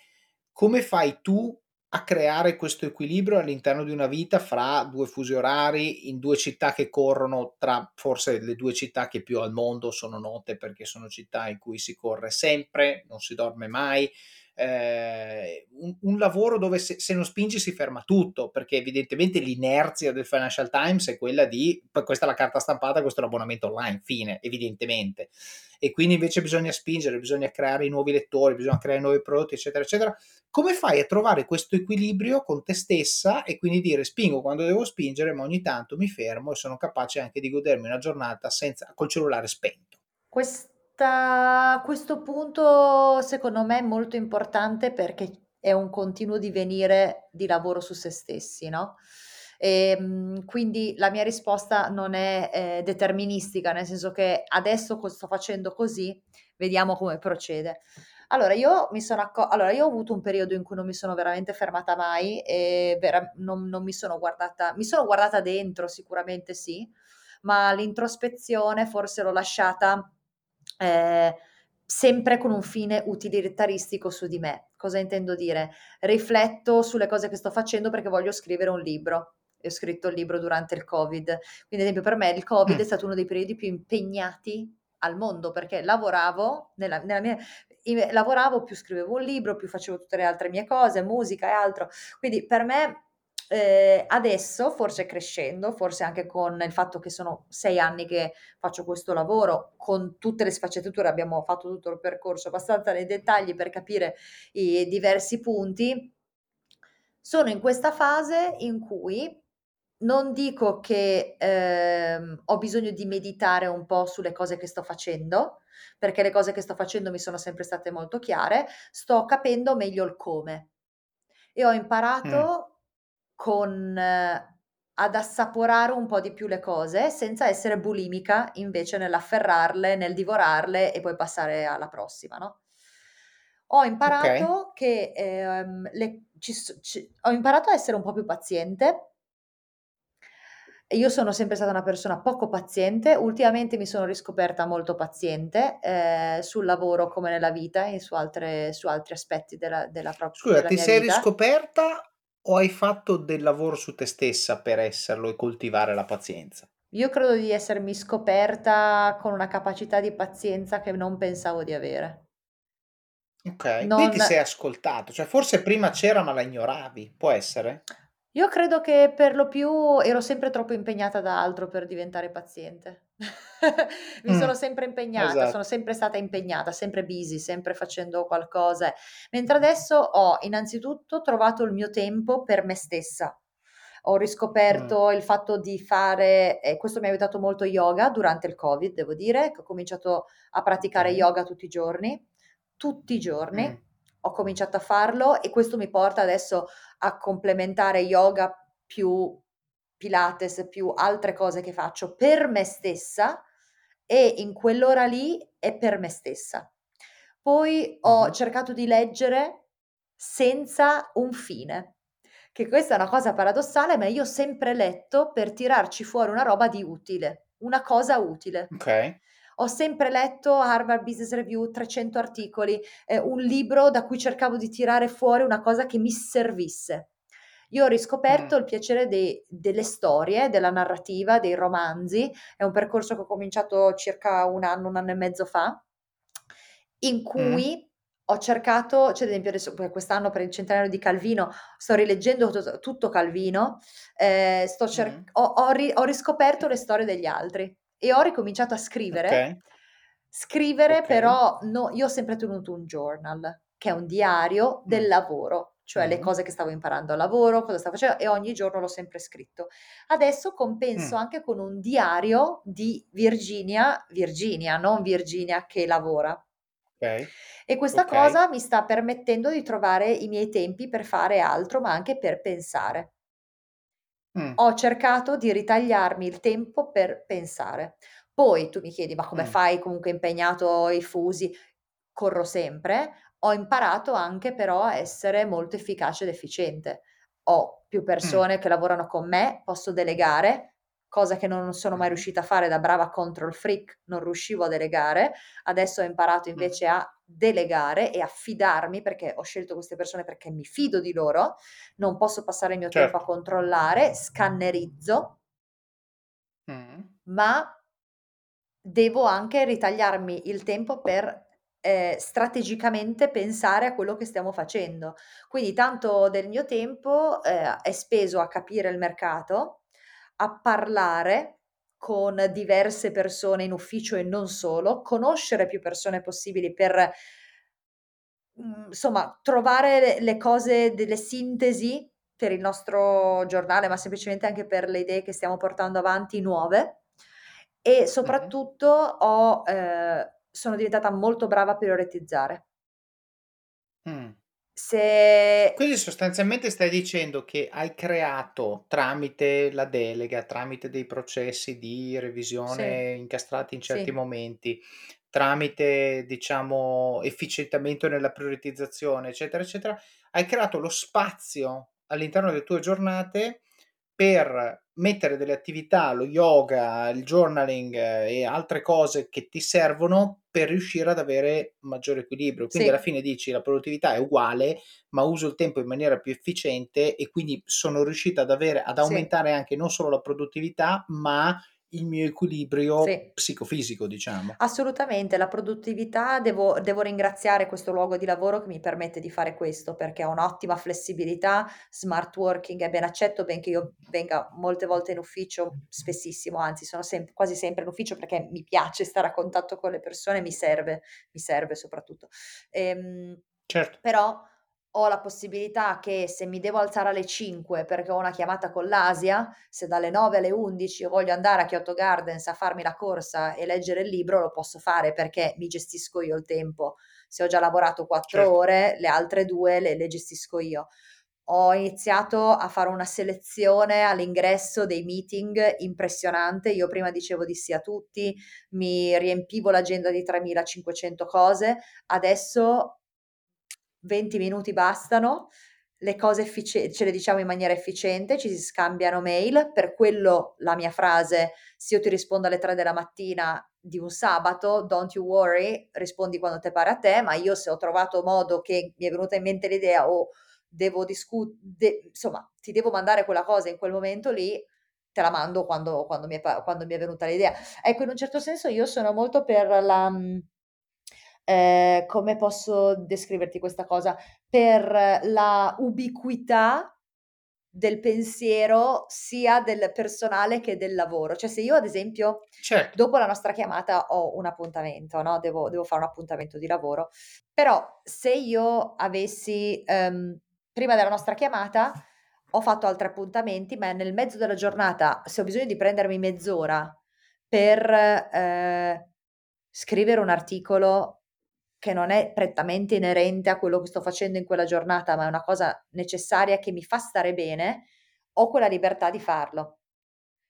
S2: come fai tu a creare questo equilibrio all'interno di una vita fra due fusi orari in due città che corrono tra forse le due città che più al mondo sono note perché sono città in cui si corre sempre, non si dorme mai, eh, un, un, lavoro dove se, se, non spingi si ferma tutto, perché evidentemente l'inerzia del Financial Times è quella di questa è la carta stampata, questo è l'abbonamento online, fine, evidentemente. E quindi invece bisogna spingere, bisogna creare i nuovi lettori, bisogna creare nuovi prodotti, eccetera, eccetera. Come fai a trovare questo equilibrio con te stessa e quindi dire spingo quando devo spingere, ma ogni tanto mi fermo e sono capace anche di godermi una giornata senza, col cellulare spento?
S3: Questo questa questo punto secondo me è molto importante perché è un continuo divenire di lavoro su se stessi, no, ehm, quindi la mia risposta non è, ehm, deterministica, nel senso che adesso sto facendo così, vediamo come procede. Allora io mi sono acco allora io ho avuto un periodo in cui non mi sono veramente fermata mai e vera non non mi sono guardata mi sono guardata dentro sicuramente sì, ma l'introspezione forse l'ho lasciata eh, sempre con un fine utilitaristico su di me. Cosa intendo dire? Rifletto sulle cose che sto facendo perché voglio scrivere un libro. E ho scritto il libro durante il Covid. Quindi, ad esempio, per me il Covid mm. è stato uno dei periodi più impegnati al mondo perché lavoravo nella, nella mia, lavoravo più scrivevo un libro, più facevo tutte le altre mie cose, musica e altro. Quindi per me eh, adesso, forse crescendo, forse anche con il fatto che sono sei anni che faccio questo lavoro, con tutte le sfaccettature, abbiamo fatto tutto il percorso abbastanza nei dettagli per capire i diversi punti, sono in questa fase in cui non dico che ehm, ho bisogno di meditare un po' sulle cose che sto facendo, perché le cose che sto facendo mi sono sempre state molto chiare, sto capendo meglio il come. E ho imparato mm. Con, eh, ad assaporare un po' di più le cose senza essere bulimica invece nell'afferrarle, nel divorarle e poi passare alla prossima, no? Ho imparato okay. che ehm, le, ci, ci, ho imparato a essere un po' più paziente io sono sempre stata una persona poco paziente, ultimamente mi sono riscoperta molto paziente eh, sul lavoro come nella vita e su, altre, su altri aspetti della, della propria
S2: Scusa, della ti sei vita. riscoperta o hai fatto del lavoro su te stessa per esserlo e coltivare la pazienza?
S3: Io credo di essermi scoperta con una capacità di pazienza che non pensavo di avere.
S2: Ok, non... quindi ti sei ascoltato, cioè forse prima c'era ma la ignoravi, può essere?
S3: Io credo che per lo più ero sempre troppo impegnata da altro per diventare paziente. Mi sono sempre impegnata, sono esatto. sempre stata impegnata, sempre busy, sempre facendo qualcosa. Mentre adesso ho innanzitutto trovato il mio tempo per me stessa. Ho Mh. riscoperto il fatto di fare, e questo mi ha aiutato molto yoga durante il Covid, devo dire, che ho cominciato a praticare Okay. yoga tutti i giorni, tutti i giorni. Mh ho cominciato a farlo e questo mi porta adesso a complementare yoga più Pilates, più altre cose che faccio per me stessa e in quell'ora lì è per me stessa. Poi ho cercato di leggere senza un fine, che questa è una cosa paradossale, ma io ho sempre letto per tirarci fuori una roba di utile, una cosa utile.
S2: Ok.
S3: Ho sempre letto Harvard Business Review, 300 articoli, eh, un libro da cui cercavo di tirare fuori una cosa che mi servisse. Io ho riscoperto mm. il piacere dei, delle storie, della narrativa, dei romanzi. È un percorso che ho cominciato circa un anno, un anno e mezzo fa, in cui mm. ho cercato, cioè ad esempio adesso quest'anno per il centenario di Calvino sto rileggendo tutto, tutto Calvino, eh, sto cer- mm. ho, ho, ri- ho riscoperto le storie degli altri e ho ricominciato a scrivere. Okay. Scrivere okay. però, no, io ho sempre tenuto un journal, che è un diario del mm. lavoro, cioè mm. le cose che stavo imparando al lavoro, cosa stavo facendo e ogni giorno l'ho sempre scritto. Adesso compenso mm. anche con un diario di Virginia, Virginia, non Virginia che lavora. Okay. E questa okay. cosa mi sta permettendo di trovare i miei tempi per fare altro, ma anche per pensare. Mh. Ho cercato di ritagliarmi il tempo per pensare. Poi tu mi chiedi: "Ma come Mh. fai comunque impegnato i fusi?" Corro sempre. Ho imparato anche però a essere molto efficace ed efficiente. Ho più Mh. persone che lavorano con me, posso delegare, cosa che non sono mai riuscita a fare da brava control freak, non riuscivo a delegare. Adesso ho imparato invece a delegare e affidarmi perché ho scelto queste persone perché mi fido di loro, non posso passare il mio tempo a certo. controllare, scannerizzo, mm. ma devo anche ritagliarmi il tempo per eh, strategicamente pensare a quello che stiamo facendo. Quindi tanto del mio tempo eh, è speso a capire il mercato, a parlare con diverse persone in ufficio e non solo, conoscere più persone possibili per mhmm, insomma trovare le cose, delle sintesi per il nostro giornale, ma semplicemente anche per le idee che stiamo portando avanti nuove e soprattutto ho, ehm, sono diventata molto brava a prioritizzare.
S2: Mh. Se... Quindi sostanzialmente stai dicendo che hai creato tramite la delega, tramite dei processi di revisione sì. incastrati in certi sì. momenti, tramite diciamo efficientamento nella prioritizzazione, eccetera, eccetera, hai creato lo spazio all'interno delle tue giornate per mettere delle attività, lo yoga, il journaling eh, e altre cose che ti servono per riuscire ad avere maggiore equilibrio. Quindi sì. alla fine dici la produttività è uguale, ma uso il tempo in maniera più efficiente e quindi sono riuscita ad, avere, ad aumentare sì. anche non solo la produttività, ma il mio equilibrio
S3: Sì.
S2: psicofisico, diciamo.
S3: Assolutamente, la produttività devo devo ringraziare questo luogo di lavoro che mi permette di fare questo, perché ha un'ottima flessibilità, smart working è ben accetto, benché io venga molte volte in ufficio, spessissimo, anzi sono sem quasi sempre in ufficio perché mi piace stare a contatto con le persone, mi serve, mi serve soprattutto. Ehm,
S2: Certo.
S3: però ho la possibilità che se mi devo alzare alle 5 perché ho una chiamata con l'Asia, se dalle 9 alle 11 voglio andare a Kyoto Gardens a farmi la corsa e leggere il libro, lo posso fare perché mi gestisco io il tempo. Se ho già lavorato 4
S2: Certo.
S3: ore, le altre 2 le le gestisco io. Ho iniziato a fare una selezione all'ingresso dei meeting impressionante. Io prima dicevo di sì a tutti, mi riempivo l'agenda di 3500 cose, adesso 20 minuti bastano, le cose efficie ce le diciamo in maniera efficiente, ci si scambiano mail, per quello la mia frase: "Se io ti rispondo alle 3 della mattina di un sabato, don't you worry, rispondi quando te pare a te, ma io se ho trovato modo che mi è venuta in mente l'idea o devo discu de insomma, ti devo mandare quella cosa in quel momento lì, te la mando quando quando mi è quando mi è venuta l'idea. Ecco, in un certo senso io sono molto per la mhmm, ehm, come posso descriverti questa cosa, per la ubiquità del pensiero sia del personale che del lavoro. Cioè se io ad esempio
S2: Certo.
S3: dopo la nostra chiamata ho un appuntamento, no, devo devo fare un appuntamento di lavoro, però se io avessi ehm, prima della nostra chiamata ho fatto altri appuntamenti, ma nel mezzo della giornata, se ho bisogno di prendermi mezz'ora per, ehm, scrivere un articolo che non è prettamente inerente a quello che sto facendo in quella giornata, ma è una cosa necessaria che mi fa stare bene, ho quella libertà di farlo.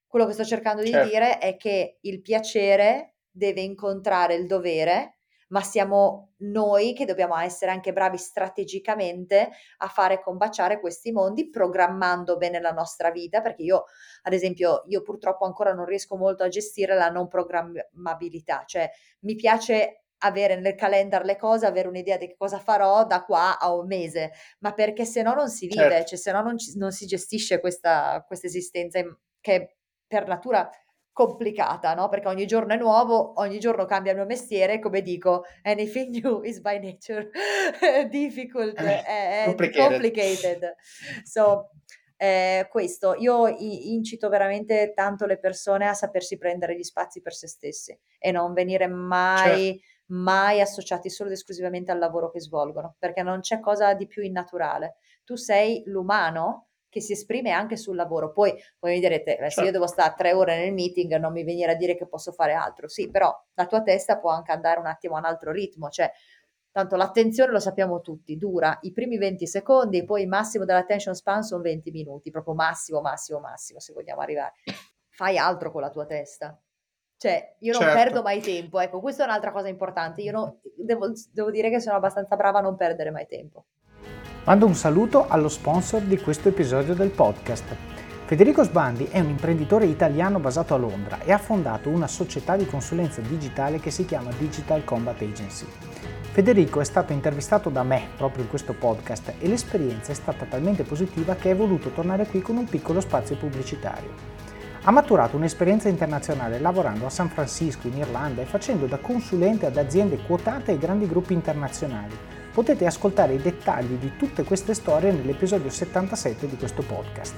S3: Quello che sto cercando di
S2: Certo.
S3: dire è che il piacere deve incontrare il dovere, ma siamo noi che dobbiamo essere anche bravi strategicamente a fare combaciare questi mondi, programmando bene la nostra vita, perché io ad esempio, io purtroppo ancora non riesco molto a gestire la non programmabilità, cioè mi piace avere nel calendar le cose, avere un'idea di che cosa farò da qua a un mese, ma perché se no non si vive,
S2: Certo.
S3: cioè se no non ci non si gestisce questa questa esistenza in che è per natura complicata, no, perché ogni giorno è nuovo, ogni giorno cambia il mio mestiere, come dico: "Anything new is by nature difficult,
S2: Eh,
S3: è è
S2: complicated.
S3: complicated." So, ehm, questo. Io i incito veramente tanto le persone a sapersi prendere gli spazi per se stessi e non venire
S2: Certo.
S3: mai, mai associati solo ed esclusivamente al lavoro che svolgono, perché non c'è cosa di più innaturale. Tu sei l'umano che si esprime anche sul lavoro. Poi voi mi direte: "Eh, se io
S2: Certo.
S3: devo sta 3 ore nel meeting non mi venire a dire che posso fare altro." Sì, però la tua testa può anche andare un attimo a un altro ritmo, cioè tanto l'attenzione lo sappiamo tutti, dura i primi 20 secondi, poi il massimo dell'attention span son 20 minuti, proprio massimo, massimo, massimo se vogliamo arrivare. Fai altro con la tua testa. Cioè, io non perdo
S2: Certo.
S3: mai tempo, ecco, questa è un'altra cosa importante. Io no devo devo dire che sono abbastanza brava a non perdere mai tempo.
S2: Mando un saluto allo sponsor di questo episodio del podcast. Federico Sbandi è un imprenditore italiano basato a Londra e ha fondato una società di consulenza digitale che si chiama Digital Combat Agency. Federico è stato intervistato da me proprio in questo podcast e l'esperienza è stata talmente positiva che è voluto tornare qui con un piccolo spazio pubblicitario. Ha maturato un'esperienza internazionale lavorando a San Francisco, in Irlanda e facendo da consulente ad aziende quotate e grandi gruppi internazionali. Potete ascoltare i dettagli di tutte queste storie nell'episodio 77 di questo podcast.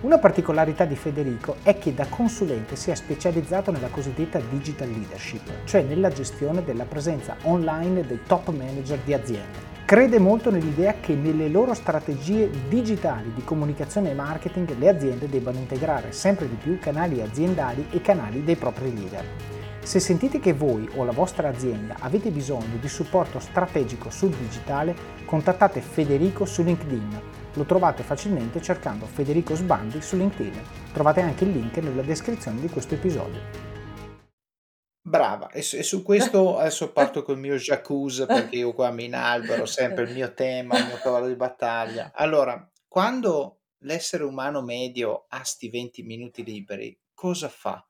S2: Una particolarità di Federico è che da consulente si è specializzato nella cosiddetta digital leadership, cioè nella gestione della presenza online dei top manager di aziende. Crede molto nell'idea che nelle loro strategie digitali di comunicazione e marketing le aziende debbano integrare sempre di più canali aziendali e canali dei propri leader. Se sentite che voi o la vostra azienda avete bisogno di supporto strategico sul digitale, contattate Federico su LinkedIn. Lo trovate facilmente cercando Federico Sbandi su LinkedIn. Trovate anche il link nella descrizione di questo episodio. Brava, e su, e su questo adesso parto col mio jacuzzi perché io qua mi inalbero sempre il mio tema, il mio cavallo di battaglia. Allora, quando l'essere umano medio ha sti 20 minuti liberi, cosa fa?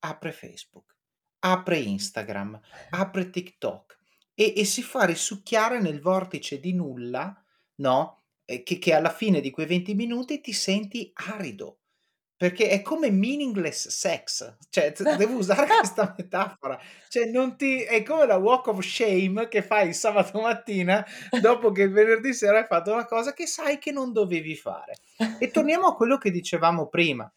S2: Apre Facebook, apre Instagram, apre TikTok e, e si fa risucchiare nel vortice di nulla, no? Eh, Che, che alla fine di quei 20 minuti ti senti arido, perché è come meaningless sex, cioè devo usare questa metafora, cioè non ti, è come la walk of shame che fai il sabato mattina dopo che il venerdì sera hai fatto una cosa che sai che non dovevi fare. E torniamo a quello che dicevamo prima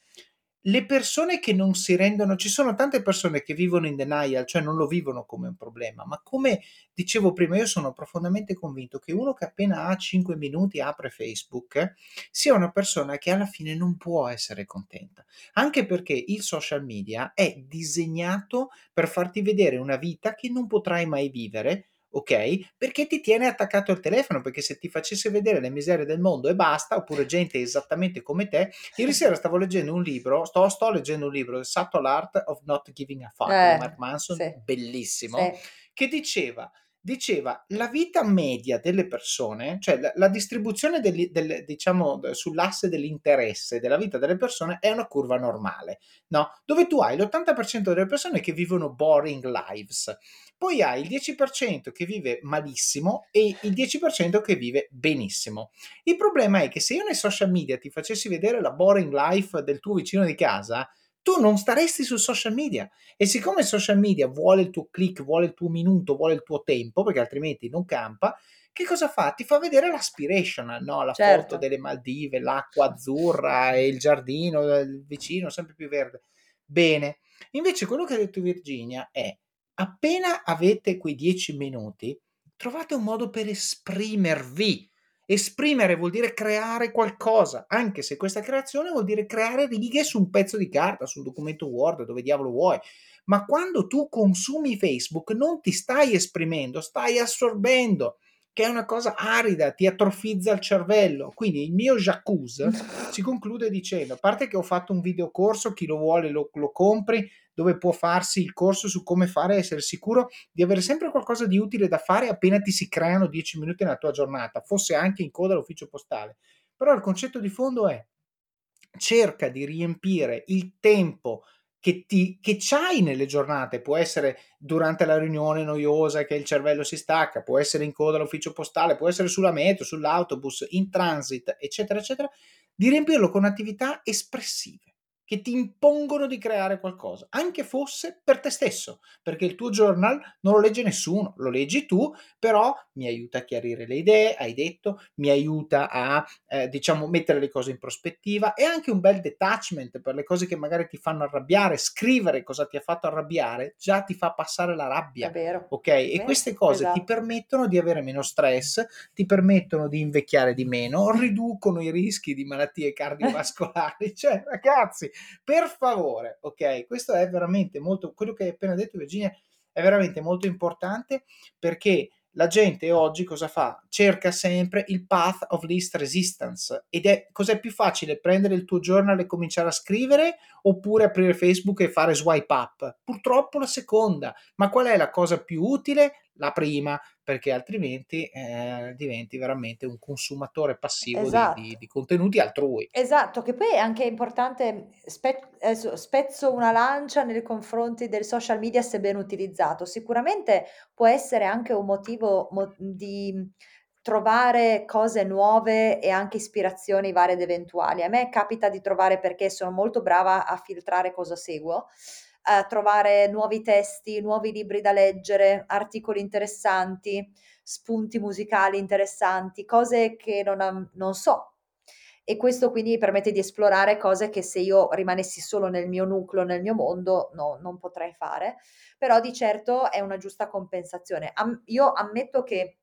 S2: le persone che non si rendono, ci sono tante persone che vivono in denial, cioè non lo vivono come un problema, ma come dicevo prima, io sono profondamente convinto che uno che appena ha 5 minuti apre Facebook sia una persona che alla fine non può essere contenta, anche perché il social media è disegnato per farti vedere una vita che non potrai mai vivere ok? Perché ti tiene attaccato al telefono, perché se ti facesse vedere le miserie del mondo e basta, oppure gente esattamente come te, ieri sera stavo leggendo un libro, sto, sto leggendo un libro, The Subtle Art of Not Giving a Fuck, eh, di Mark Manson, sì. bellissimo, sì. che diceva diceva la vita media delle persone, cioè la, la distribuzione del, del, diciamo sull'asse dell'interesse della vita delle persone è una curva normale, no? Dove tu hai l'80% delle persone che vivono boring lives, poi hai il 10% che vive malissimo e il 10% che vive benissimo. Il problema è che se io nei social media ti facessi vedere la boring life del tuo vicino di casa, tu non staresti su social media. E siccome social media vuole il tuo click, vuole il tuo minuto, vuole il tuo tempo, perché altrimenti non campa, che cosa fa? Ti fa vedere l'aspirational, no? la certo. foto delle Maldive, l'acqua azzurra e il giardino, il vicino sempre più verde. Bene. Invece quello che ha detto Virginia è, appena avete quei dieci minuti, trovate un modo per esprimervi Esprimere vuol dire creare qualcosa, anche se questa creazione vuol dire creare righe su un pezzo di carta, su un documento Word, dove diavolo vuoi. Ma quando tu consumi Facebook non ti stai esprimendo, stai assorbendo, che è una cosa arida, ti atrofizza il cervello. Quindi il mio jacuzzi si conclude dicendo, a parte che ho fatto un videocorso, chi lo vuole lo, lo compri, dove può farsi il corso su come fare essere sicuro di avere sempre qualcosa di utile da fare appena ti si creano 10 minuti nella tua giornata, fosse anche in coda all'ufficio postale. Però il concetto di fondo è cerca di riempire il tempo che, ti, che c'hai nelle giornate, può essere durante la riunione noiosa che il cervello si stacca, può essere in coda all'ufficio postale, può essere sulla metro, sull'autobus, in transit, eccetera, eccetera, di riempirlo con attività espressive che ti impongono di creare qualcosa, anche fosse per te stesso, perché il tuo journal non lo legge nessuno, lo leggi tu, però mi aiuta a chiarire le idee, hai detto, mi aiuta a eh, diciamo mettere le cose in prospettiva e anche un bel detachment per le cose che magari ti fanno arrabbiare, scrivere cosa ti ha fatto arrabbiare già ti fa passare la rabbia.
S3: È vero.
S2: Ok? È e queste cose esatto. ti permettono di avere meno stress, ti permettono di invecchiare di meno, riducono i rischi di malattie cardiovascolari, cioè ragazzi, per favore, ok? Questo è veramente molto, quello che hai appena detto Virginia è veramente molto importante perché la gente oggi cosa fa? Cerca sempre il path of least resistance ed è cos'è più facile prendere il tuo journal e cominciare a scrivere oppure aprire Facebook e fare swipe up? Purtroppo la seconda, ma qual è la cosa più utile? La prima, perché altrimenti eh, diventi veramente un consumatore passivo esatto. di, di, di, contenuti altrui.
S3: Esatto, che poi è anche importante, spe- spezzo una lancia nei confronti del social media se ben utilizzato. Sicuramente può essere anche un motivo mo- di trovare cose nuove e anche ispirazioni varie ed eventuali. A me capita di trovare perché sono molto brava a filtrare cosa seguo a trovare nuovi testi, nuovi libri da leggere, articoli interessanti, spunti musicali interessanti, cose che non, non so. E questo quindi mi permette di esplorare cose che se io rimanessi solo nel mio nucleo, nel mio mondo, no, non potrei fare. Però di certo è una giusta compensazione. Am- io ammetto che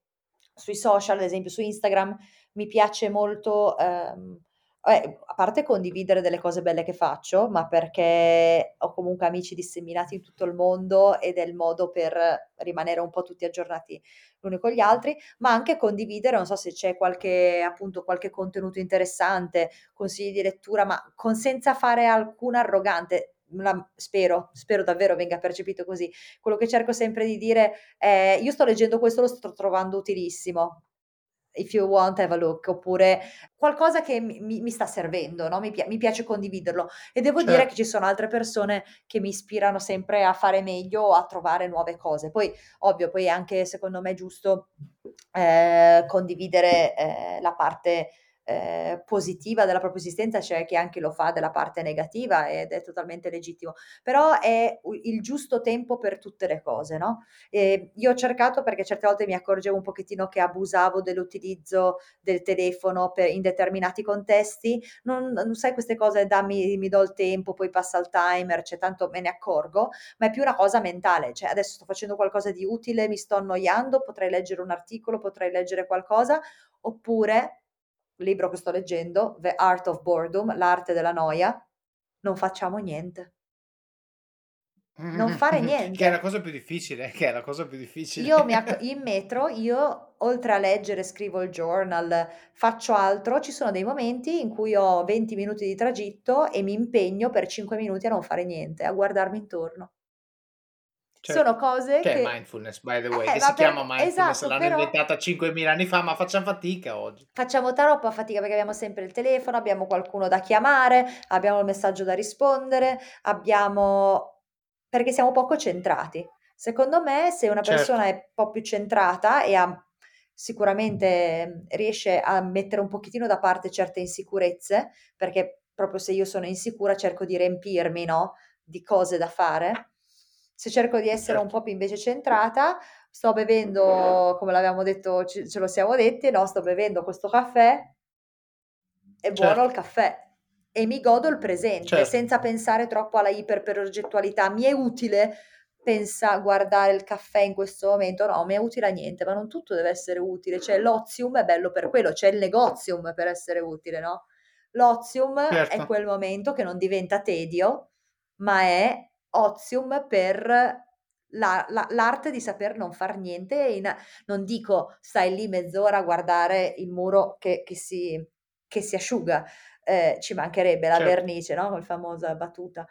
S3: sui social, ad esempio su Instagram, mi piace molto ehm, eh, a parte condividere delle cose belle che faccio, ma perché ho comunque amici disseminati in tutto il mondo ed è il modo per rimanere un po' tutti aggiornati l'uni con gli altri, ma anche condividere, non so se c'è qualche, appunto, qualche contenuto interessante, consigli di lettura, ma con, senza fare alcuna arrogante. La, spero, spero davvero venga percepito così. Quello che cerco sempre di dire è: io sto leggendo questo, lo sto trovando utilissimo if you want have a look, oppure qualcosa che mi, mi sta servendo, no? mi, pi- mi, piace condividerlo. E devo certo. dire che ci sono altre persone che mi ispirano sempre a fare meglio o a trovare nuove cose. Poi, ovvio, poi anche secondo me è giusto eh, condividere eh, la parte eh, positiva della propria esistenza, c'è chi anche lo fa della parte negativa ed è totalmente legittimo, però è il giusto tempo per tutte le cose, no? E io ho cercato perché certe volte mi accorgevo un pochettino che abusavo dell'utilizzo del telefono per, in determinati contesti, non, non sai queste cose, dammi, mi do il tempo, poi passa il timer, cioè tanto me ne accorgo, ma è più una cosa mentale, cioè adesso sto facendo qualcosa di utile, mi sto annoiando, potrei leggere un articolo, potrei leggere qualcosa, oppure libro che sto leggendo, The Art of Boredom, l'arte della noia, non facciamo niente. Non fare niente.
S2: che è la cosa più difficile, che è la cosa più difficile.
S3: Io mi acc- in metro, io oltre a leggere, scrivo il journal, faccio altro, ci sono dei momenti in cui ho 20 minuti di tragitto e mi impegno per 5 minuti a non fare niente, a guardarmi intorno. Certo. Sono cose
S2: che...
S3: che...
S2: è mindfulness, by the way, eh, che si per... chiama mindfulness, esatto, l'hanno però... inventata 5.000 anni fa, ma facciamo fatica oggi.
S3: Facciamo troppa fatica perché abbiamo sempre il telefono, abbiamo qualcuno da chiamare, abbiamo il messaggio da rispondere, abbiamo... perché siamo poco centrati. Secondo me, se una persona certo. è un po' più centrata e ha sicuramente riesce a mettere un pochettino da parte certe insicurezze, perché proprio se io sono insicura cerco di riempirmi, no, di cose da fare se cerco di essere un certo. po' più invece centrata, sto bevendo, come l'abbiamo detto, ce, lo siamo detti, no? Sto bevendo questo caffè, è buono certo. il caffè e mi godo il presente certo. senza pensare troppo alla iperprogettualità. Mi è utile pensare, guardare il caffè in questo momento? No, mi è utile a niente, ma non tutto deve essere utile. Cioè, l'ozium è bello per quello, c'è il negozium per essere utile, no? L'ozium certo. è quel momento che non diventa tedio, ma è ozium per la, la, l'arte di saper non far niente. In, non dico stai lì mezz'ora a guardare il muro che, che, si, che si, asciuga, eh, ci mancherebbe la certo. vernice, no? Con la famosa battuta.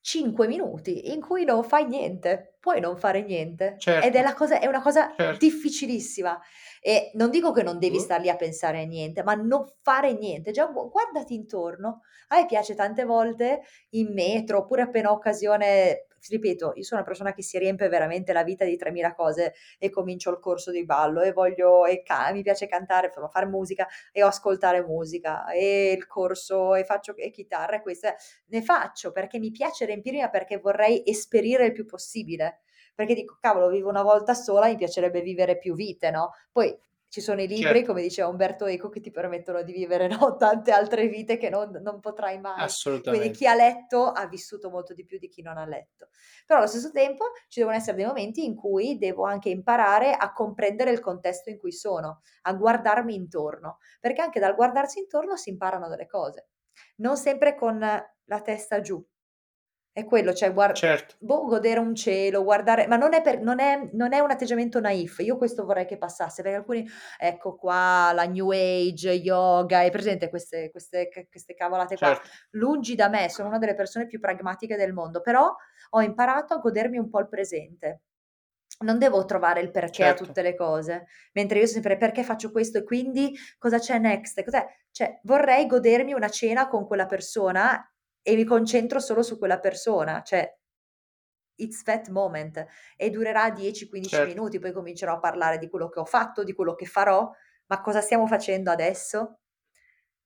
S3: 5 minuti in cui non fai niente, puoi non fare niente. Certo. Ed è, certo. cosa, è, una cosa certo. difficilissima. E non dico che non devi star lì a pensare a niente, ma non fare niente. Già, guardati intorno. A me piace tante volte in metro, oppure appena occasione ripeto, io sono una persona che si riempie veramente la vita di 3000 cose e comincio il corso di ballo e voglio, e ca- mi piace cantare, fare musica e ascoltare musica e il corso e faccio e chitarra e questo, ne faccio perché mi piace riempirmi, ma perché vorrei esperire il più possibile perché dico, cavolo, vivo una volta sola, mi piacerebbe vivere più vite, no? Poi ci sono i libri, certo. come diceva Umberto Eco, che ti permettono di vivere no? tante altre vite che non, non potrai mai.
S2: Assolutamente.
S3: Quindi chi ha letto ha vissuto molto di più di chi non ha letto. Però allo stesso tempo ci devono essere dei momenti in cui devo anche imparare a comprendere il contesto in cui sono, a guardarmi intorno, perché anche dal guardarsi intorno si imparano delle cose. Non sempre con la testa giù, è quello, cioè guard-
S2: certo.
S3: boh, godere un cielo, guardare, ma non è, per, non, è, non è, un atteggiamento naif, io questo vorrei che passasse, perché alcuni, ecco qua, la New Age, yoga, è presente queste, queste, queste cavolate qua, certo. lungi da me, sono una delle persone più pragmatiche del mondo, però ho imparato a godermi un po' il presente. Non devo trovare il perché certo. a tutte le cose, mentre io sempre perché faccio questo e quindi cosa c'è next? Cos'è? Cioè, vorrei godermi una cena con quella persona e mi concentro solo su quella persona, cioè it's that moment e durerà 10-15 certo. minuti, poi comincerò a parlare di quello che ho fatto, di quello che farò, ma cosa stiamo facendo adesso?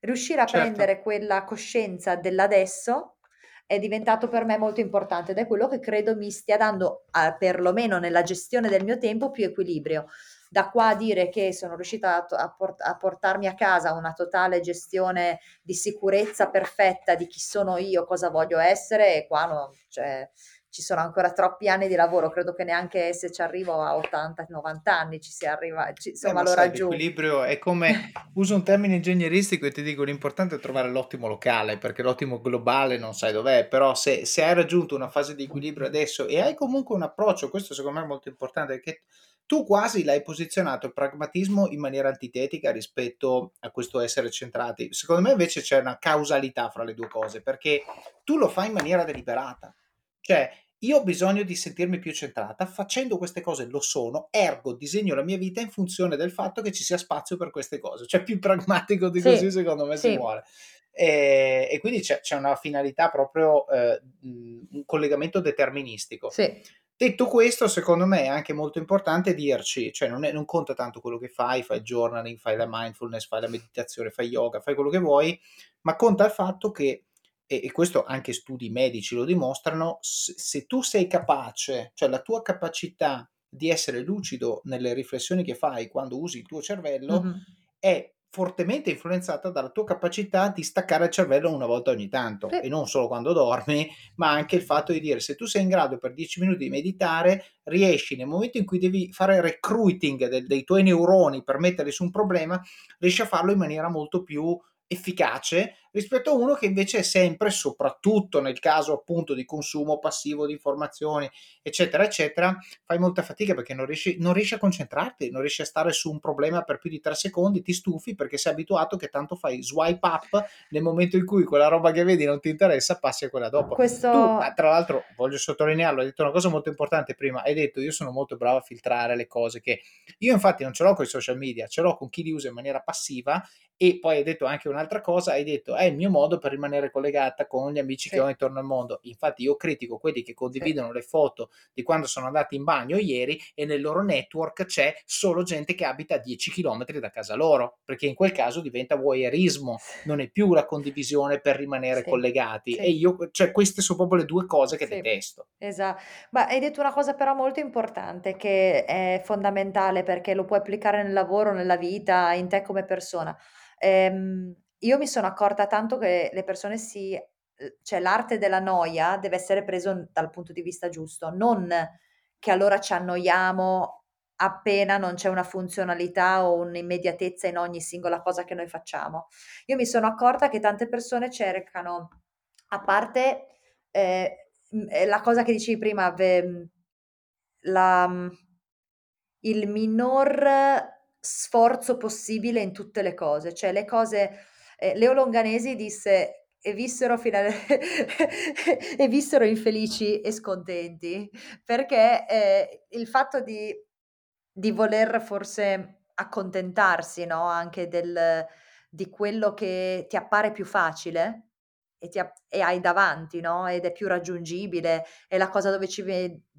S3: Riuscire a certo. prendere quella coscienza dell'adesso è diventato per me molto importante ed è quello che credo mi stia dando, perlomeno nella gestione del mio tempo, più equilibrio da qua a dire che sono riuscita a, a, port- a, portarmi a casa una totale gestione di sicurezza perfetta di chi sono io, cosa voglio essere, e qua no, cioè, ci sono ancora troppi anni di lavoro, credo che neanche se ci arrivo a 80-90 anni ci si arriva, ci, insomma eh, lo raggiungo.
S2: L'equilibrio è come, uso un termine ingegneristico e ti dico l'importante è trovare l'ottimo locale, perché l'ottimo globale non sai dov'è, però se, se hai raggiunto una fase di equilibrio adesso e hai comunque un approccio, questo secondo me è molto importante, perché tu quasi l'hai posizionato il pragmatismo in maniera antitetica rispetto a questo essere centrati. Secondo me invece c'è una causalità fra le due cose, perché tu lo fai in maniera deliberata. Cioè, io ho bisogno di sentirmi più centrata, facendo queste cose lo sono, ergo disegno la mia vita in funzione del fatto che ci sia spazio per queste cose. Cioè, più pragmatico di così, sì, secondo me sì. si muore. E, e, quindi c'è, c'è, una finalità proprio, eh, un collegamento deterministico.
S3: Sì.
S2: Detto questo, secondo me è anche molto importante dirci, cioè non, è, non conta tanto quello che fai, fai il journaling, fai la mindfulness, fai la meditazione, fai yoga, fai quello che vuoi, ma conta il fatto che e, e questo anche studi medici lo dimostrano, se, se tu sei capace, cioè la tua capacità di essere lucido nelle riflessioni che fai quando usi il tuo cervello mm-hmm. è fortemente influenzata dalla tua capacità di staccare il cervello una volta ogni tanto e non solo quando dormi, ma anche il fatto di dire se tu sei in grado per 10 minuti di meditare, riesci nel momento in cui devi fare recruiting de- dei tuoi neuroni per metterli su un problema, riesci a farlo in maniera molto più efficace rispetto a uno che invece è sempre, soprattutto nel caso appunto di consumo passivo di informazioni, eccetera, eccetera, fai molta fatica perché non riesci, non riesci a concentrarti, non riesci a stare su un problema per più di tre secondi, ti stufi perché sei abituato che tanto fai swipe up nel momento in cui quella roba che vedi non ti interessa, passi a quella dopo. Questo... Tu, tra l'altro, voglio sottolinearlo, hai detto una cosa molto importante prima, hai detto io sono molto bravo a filtrare le cose che io infatti non ce l'ho con i social media, ce l'ho con chi li usa in maniera passiva e poi hai detto anche un'altra cosa, hai detto è il mio modo per rimanere collegata con gli amici sì. che ho intorno al mondo. Infatti io critico quelli che condividono sì. le foto di quando sono andati in bagno ieri e nel loro network c'è solo gente che abita a 10 km da casa loro, perché in quel caso diventa voyeurismo, non è più la condivisione per rimanere sì. collegati. E io, cioè queste sono proprio le due cose che detesto.
S3: Esatto, ma hai detto una cosa però molto importante che è fondamentale perché lo puoi applicare nel lavoro, nella vita, in te come persona Ehm, io mi sono accorta tanto che le persone si cioè l'arte della noia deve essere preso dal punto di vista giusto, non che allora ci annoiamo appena non c'è una funzionalità o un'immediatezza in ogni singola cosa che noi facciamo. Io mi sono accorta che tante persone cercano, a parte eh, la cosa che dicevi prima, ve, la, il minor sforzo possibile in tutte le cose, cioè le cose eh, Leo Longanesi disse e vissero, fino e vissero infelici e scontenti perché eh, il fatto di, di, voler forse accontentarsi no? anche del, di quello che ti appare più facile e, ti, e hai davanti no? ed è più raggiungibile, è la cosa dove ci,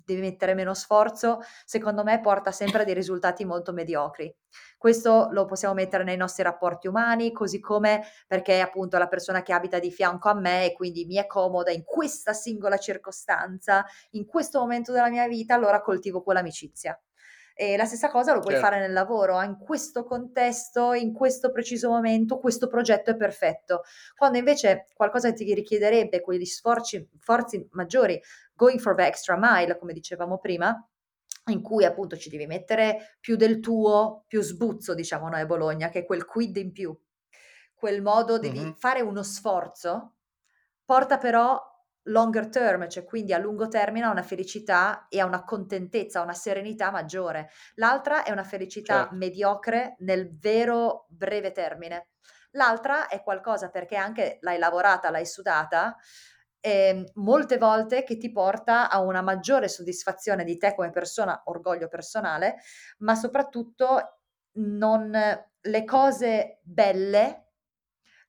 S3: devi mettere meno sforzo, secondo me porta sempre a dei risultati molto mediocri. Questo lo possiamo mettere nei nostri rapporti umani, così come perché appunto la persona che abita di fianco a me e quindi mi è comoda in questa singola circostanza, in questo momento della mia vita, allora coltivo quell'amicizia. E la stessa cosa lo puoi certo. fare nel lavoro, in questo contesto, in questo preciso momento, questo progetto è perfetto. Quando invece qualcosa ti richiederebbe quegli sforzi, sforzi maggiori, going for the extra mile, come dicevamo prima, in cui appunto ci devi mettere più del tuo, più sbuzzo, diciamo noi a Bologna, che è quel quid in più. Quel modo devi mm-hmm. fare uno sforzo, porta però longer term, cioè quindi a lungo termine a una felicità e a una contentezza, a una serenità maggiore. L'altra è una felicità certo. mediocre nel vero breve termine. L'altra è qualcosa perché anche l'hai lavorata, l'hai sudata, eh, molte volte che ti porta a una maggiore soddisfazione di te come persona, orgoglio personale, ma soprattutto non le cose belle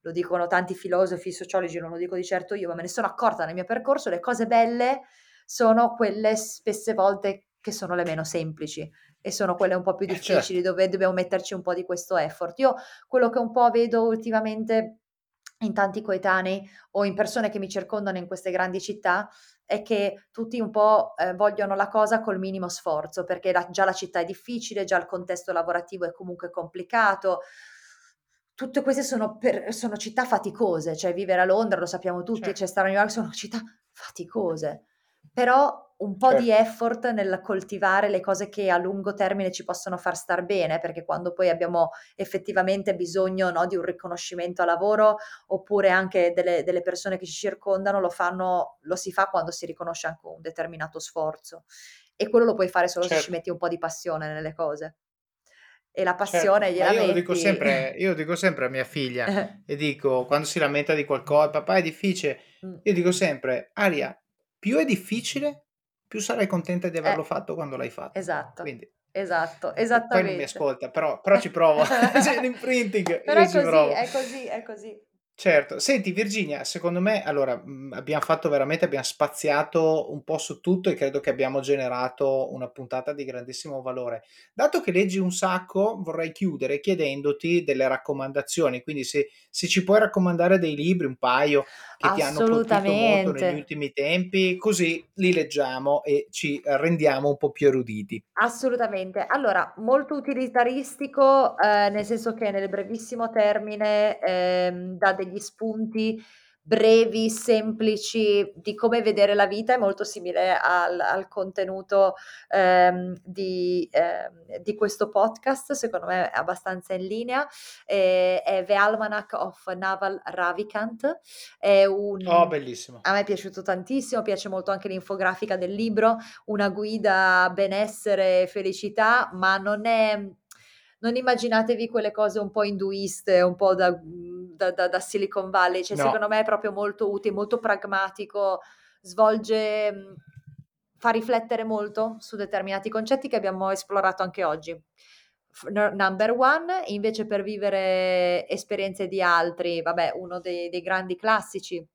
S3: lo dicono tanti filosofi, sociologi, non lo dico di certo io, ma me ne sono accorta nel mio percorso, le cose belle sono quelle spesse volte che sono le meno semplici e sono quelle un po' più eh, difficili eh certo. dove dobbiamo metterci un po' di questo effort. Io quello che un po' vedo ultimamente in tanti coetanei o in persone che mi circondano in queste grandi città è che tutti un po' eh, vogliono la cosa col minimo sforzo perché la, già la città è difficile, già il contesto lavorativo è comunque complicato, tutte queste sono, per, sono, città faticose, cioè vivere a Londra lo sappiamo tutti, certo. cioè stare a New York sono città faticose, però un po' certo. di effort nel coltivare le cose che a lungo termine ci possono far star bene, perché quando poi abbiamo effettivamente bisogno no, di un riconoscimento a lavoro oppure anche delle, delle persone che ci circondano, lo, fanno, lo si fa quando si riconosce anche un determinato sforzo. E quello lo puoi fare solo certo. se ci certo. metti un po' di passione nelle cose e la certo, passione certo, gliela
S2: io
S3: metti.
S2: Lo dico sempre, io lo dico sempre a mia figlia e dico quando si lamenta di qualcosa, papà è difficile, mm. io dico sempre, Aria, più è difficile, più sarai contenta di averlo eh, fatto quando l'hai fatto.
S3: Esatto. Quindi, esatto, esattamente.
S2: Poi non mi ascolta, però, però ci provo. C'è l'imprinting.
S3: Però è così, è così, è così.
S2: Certo, senti Virginia, secondo me, allora, mhmm, abbiam fatto veramente abbiam spaziato un po' su tutto e credo che abbiamo generato una puntata di grandissimo valore. Dato che leggi un sacco, vorrei chiudere chiedendoti delle raccomandazioni, quindi se se ci puoi raccomandare dei libri, un paio, che ti hanno colpito molto negli
S3: Assolutamente.
S2: ultimi tempi, così li leggiamo e ci rendiamo un po' più eruditi.
S3: Assolutamente. Allora, molto utilitaristico, ehm, nel senso che nel brevissimo termine, ehm, dà degli spunti brevi, semplici, di come vedere la vita, è molto simile al al contenuto, ehm, di ehm, di questo podcast, secondo me è abbastanza in linea. Ehm, è The Almanac of Naval Ravikant, è
S2: Oh,
S3: un
S2: bellissimo.
S3: a me è piaciuto tantissimo, piace molto anche l'infografica del libro, una guida benessere e felicità, ma non è non immaginatevi quelle cose un po' induiste, un po' da da da da Silicon Valley, cioè
S2: No.
S3: secondo me è proprio molto utile, molto pragmatico, svolge mhmm, fa riflettere molto su determinati concetti che abbiamo esplorato anche oggi. Number one, invece per vivere esperienze di altri, vabbè, uno dei dei grandi classici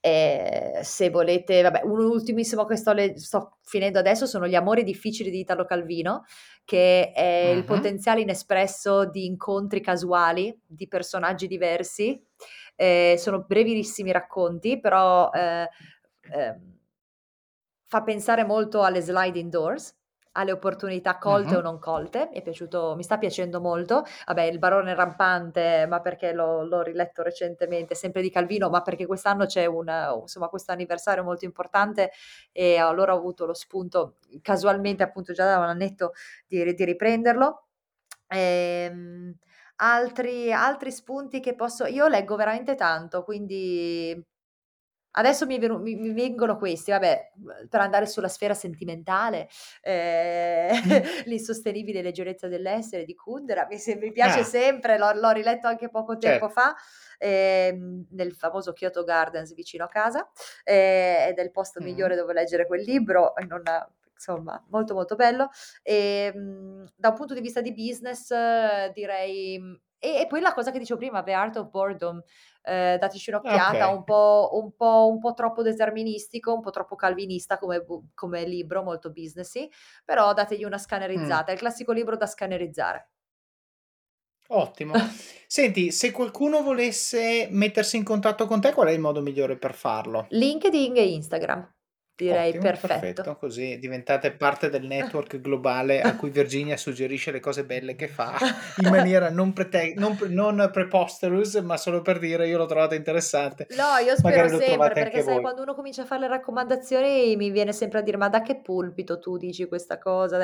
S3: Ehm, se volete vabbè, un ultimissimo che sto le sto finendo adesso sono Gli amori difficili di Italo Calvino, che è il
S2: Mh-mh.
S3: potenziale inespresso di incontri casuali di personaggi diversi. Ehm, sono brevissimi racconti, però, ehm, ehm Fa pensare molto alle sliding doors, alle opportunità colte o
S2: Mh-mh.
S3: non colte. Mi è piaciuto mi sta piacendo molto. Vabbè, Il barone rampante, ma perché l'ho l'ho riletto recentemente, sempre di Calvino, ma perché quest'anno c'è un insomma questo anniversario molto importante e allora ho avuto lo spunto, casualmente appunto già da un annetto, di ri di riprenderlo. Ehm, altri altri spunti che posso io leggo veramente tanto, quindi Adesso mi venu mi mi vengono questi, vabbè, uhm, per andare sulla sfera sentimentale,
S2: Mh.
S3: L'insostenibile leggerezza dell'essere di Kundera, mi se mi piace
S2: Ah,
S3: sempre, l'ho l'ho riletto anche poco tempo
S2: certo.
S3: fa, ehm, nel famoso Kyoto Gardens vicino a casa, ehm, ed è il posto
S2: Mh.
S3: migliore dove leggere quel libro e non insomma, molto, molto bello. Ehm, da un punto di vista di business eh, direi mhmm, e e poi la cosa che dicevo prima, The Art of Boredom, ehm, dateci un'occhiata,
S2: Okay.
S3: un po' un po' un po' troppo deterministico, un po' troppo calvinista come come libro, molto businessy, però dategli una
S2: Mh.
S3: scannerizzata. È il classico libro da scannerizzare.
S2: Ottimo. Senti, se qualcuno volesse mettersi in contatto con te, qual è il modo migliore per farlo?
S3: LinkedIn e Instagram, direi
S2: Ottimo,
S3: perfetto.
S2: perfetto, così diventate parte del network globale a cui Virginia suggerisce le cose belle che fa in maniera non prete non pre non preposterous, ma solo per dire: "Io l'ho trovata interessante."
S3: No, io spero
S2: Magari lo
S3: sempre,
S2: trovate
S3: perché
S2: anche
S3: sai
S2: voi.
S3: quando uno comincia a fare le raccomandazioni mi viene sempre a dire: "Ma da che pulpito tu dici questa cosa?"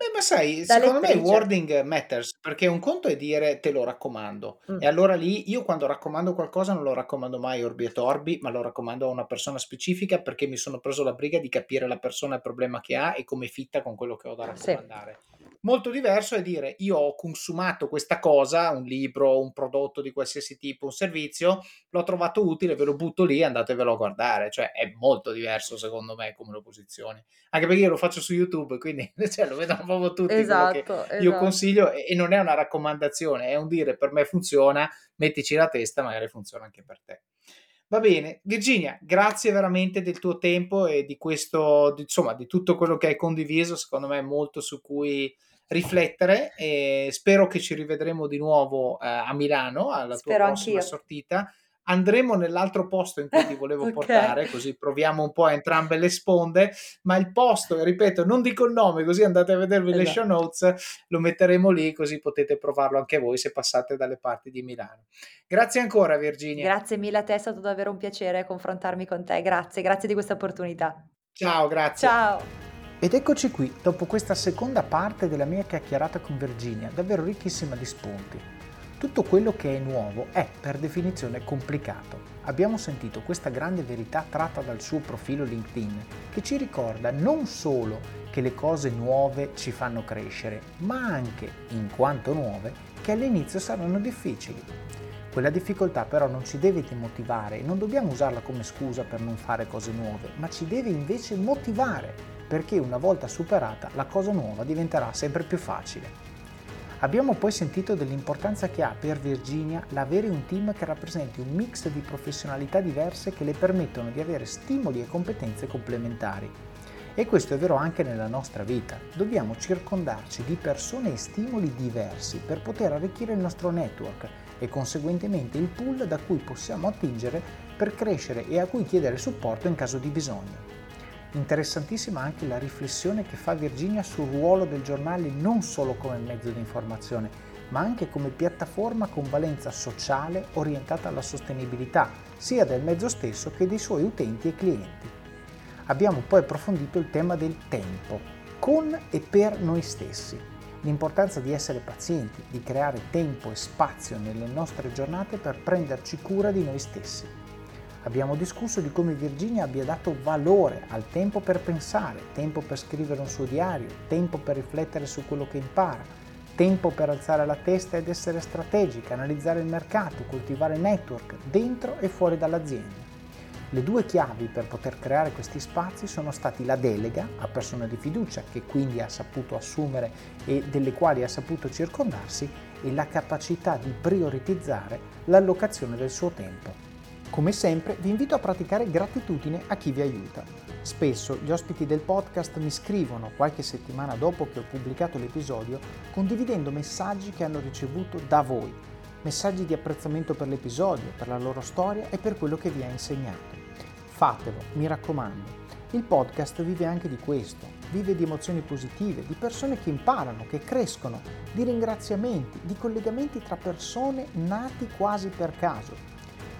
S2: Beh, ma sai,
S3: da
S2: secondo me il
S3: lettrice.
S2: wording matters, perché un conto è dire: "Te lo raccomando"
S3: Mh,
S2: e allora lì io quando raccomando qualcosa non lo raccomando mai orbi et orbi, ma lo raccomando a una persona specifica perché mi sono preso la briga di capire la persona, il problema che ha e come fitta con quello che ho da
S3: sì,
S2: raccomandare. Molto diverso è dire: "Io ho consumato questa cosa, un libro, un prodotto di qualsiasi tipo, un servizio, l'ho trovato utile, ve lo butto lì, andatevelo a guardare." Cioè è molto diverso secondo me come lo posizioni. Anche perché io lo faccio su YouTube, quindi cioè lo vedono proprio tutti che
S3: esatto,
S2: io
S3: esatto.
S2: consiglio e e non è una raccomandazione, è un dire: "Per me funziona, mettici la testa, magari funziona anche per te." Va bene, Virginia, grazie veramente del tuo tempo e di questo di insomma, di tutto quello che hai condiviso, secondo me è molto su cui riflettere e spero che ci rivedremo di nuovo, ehm, a Milano alla tua
S3: Spero
S2: prossima
S3: anch'io.
S2: sortita Andremo nell'altro posto in cui ti volevo
S3: Okay.
S2: portare, così proviamo un po' a entrambe le sponde, ma il posto, ripeto, non dico il nome, così andate a vedervi le show
S3: Esatto.
S2: notes, lo metteremo lì, così potete provarlo anche voi se passate dalle parti di Milano. Grazie ancora Virginia.
S3: Grazie mille a te, è stato davvero un piacere confrontarmi con te. Grazie, grazie di questa opportunità.
S2: Ciao, grazie.
S3: Ciao.
S2: Ed eccoci qui, dopo questa seconda parte della mia chiacchierata con Virginia, davvero ricchissima di spunti. Tutto quello che è nuovo è per definizione complicato. Abbiamo sentito questa grande verità tratta dal suo profilo LinkedIn, che ci ricorda non solo che le cose nuove ci fanno crescere, ma anche, in quanto nuove, che all'inizio saranno difficili. Quella difficoltà però non ci deve demotivare e non dobbiamo usarla come scusa per non fare cose nuove, ma ci deve invece motivare, perché una volta superata la cosa nuova diventerà sempre più facile.
S5: Abbiamo poi sentito dell'importanza che ha per Virginia l'avere un team che rappresenti un mix di professionalità diverse che le permettono di avere stimoli e competenze complementari. E questo è vero anche nella nostra vita. Dobbiamo circondarci di persone e stimoli diversi per poter arricchire il nostro network e conseguentemente il pool da cui possiamo attingere per crescere e a cui chiedere supporto in caso di bisogno. Interessantissima anche la riflessione che fa Virginia sul ruolo del giornale non solo come mezzo di informazione, ma anche come piattaforma con valenza sociale orientata alla sostenibilità, sia del mezzo stesso che dei suoi utenti e clienti. Abbiamo poi approfondito il tema del tempo, con e per noi stessi, l'importanza di essere pazienti, di creare tempo e spazio nelle nostre giornate per prenderci cura di noi stessi. Abbiamo discusso di come Virginia abbia dato valore al tempo per pensare, tempo per scrivere un suo diario, tempo per riflettere su quello che impara, tempo per alzare la testa ed essere strategica, analizzare il mercato, coltivare network dentro e fuori dall'azienda. Le due chiavi per poter creare questi spazi sono stati la delega a persone di fiducia che quindi ha saputo assumere e delle quali ha saputo circondarsi e la capacità di prioritizzare l'allocazione del suo tempo. Come sempre vi invito a praticare gratitudine a chi vi aiuta. Spesso gli ospiti del podcast mi scrivono qualche settimana dopo che ho pubblicato l'episodio condividendo messaggi che hanno ricevuto da voi, messaggi di apprezzamento per l'episodio, per la loro storia e per quello che vi ha insegnato. Fatelo, mi raccomando. Il podcast vive anche di questo, vive di emozioni positive, di persone che imparano, che crescono, di ringraziamenti, di collegamenti tra persone nati quasi per caso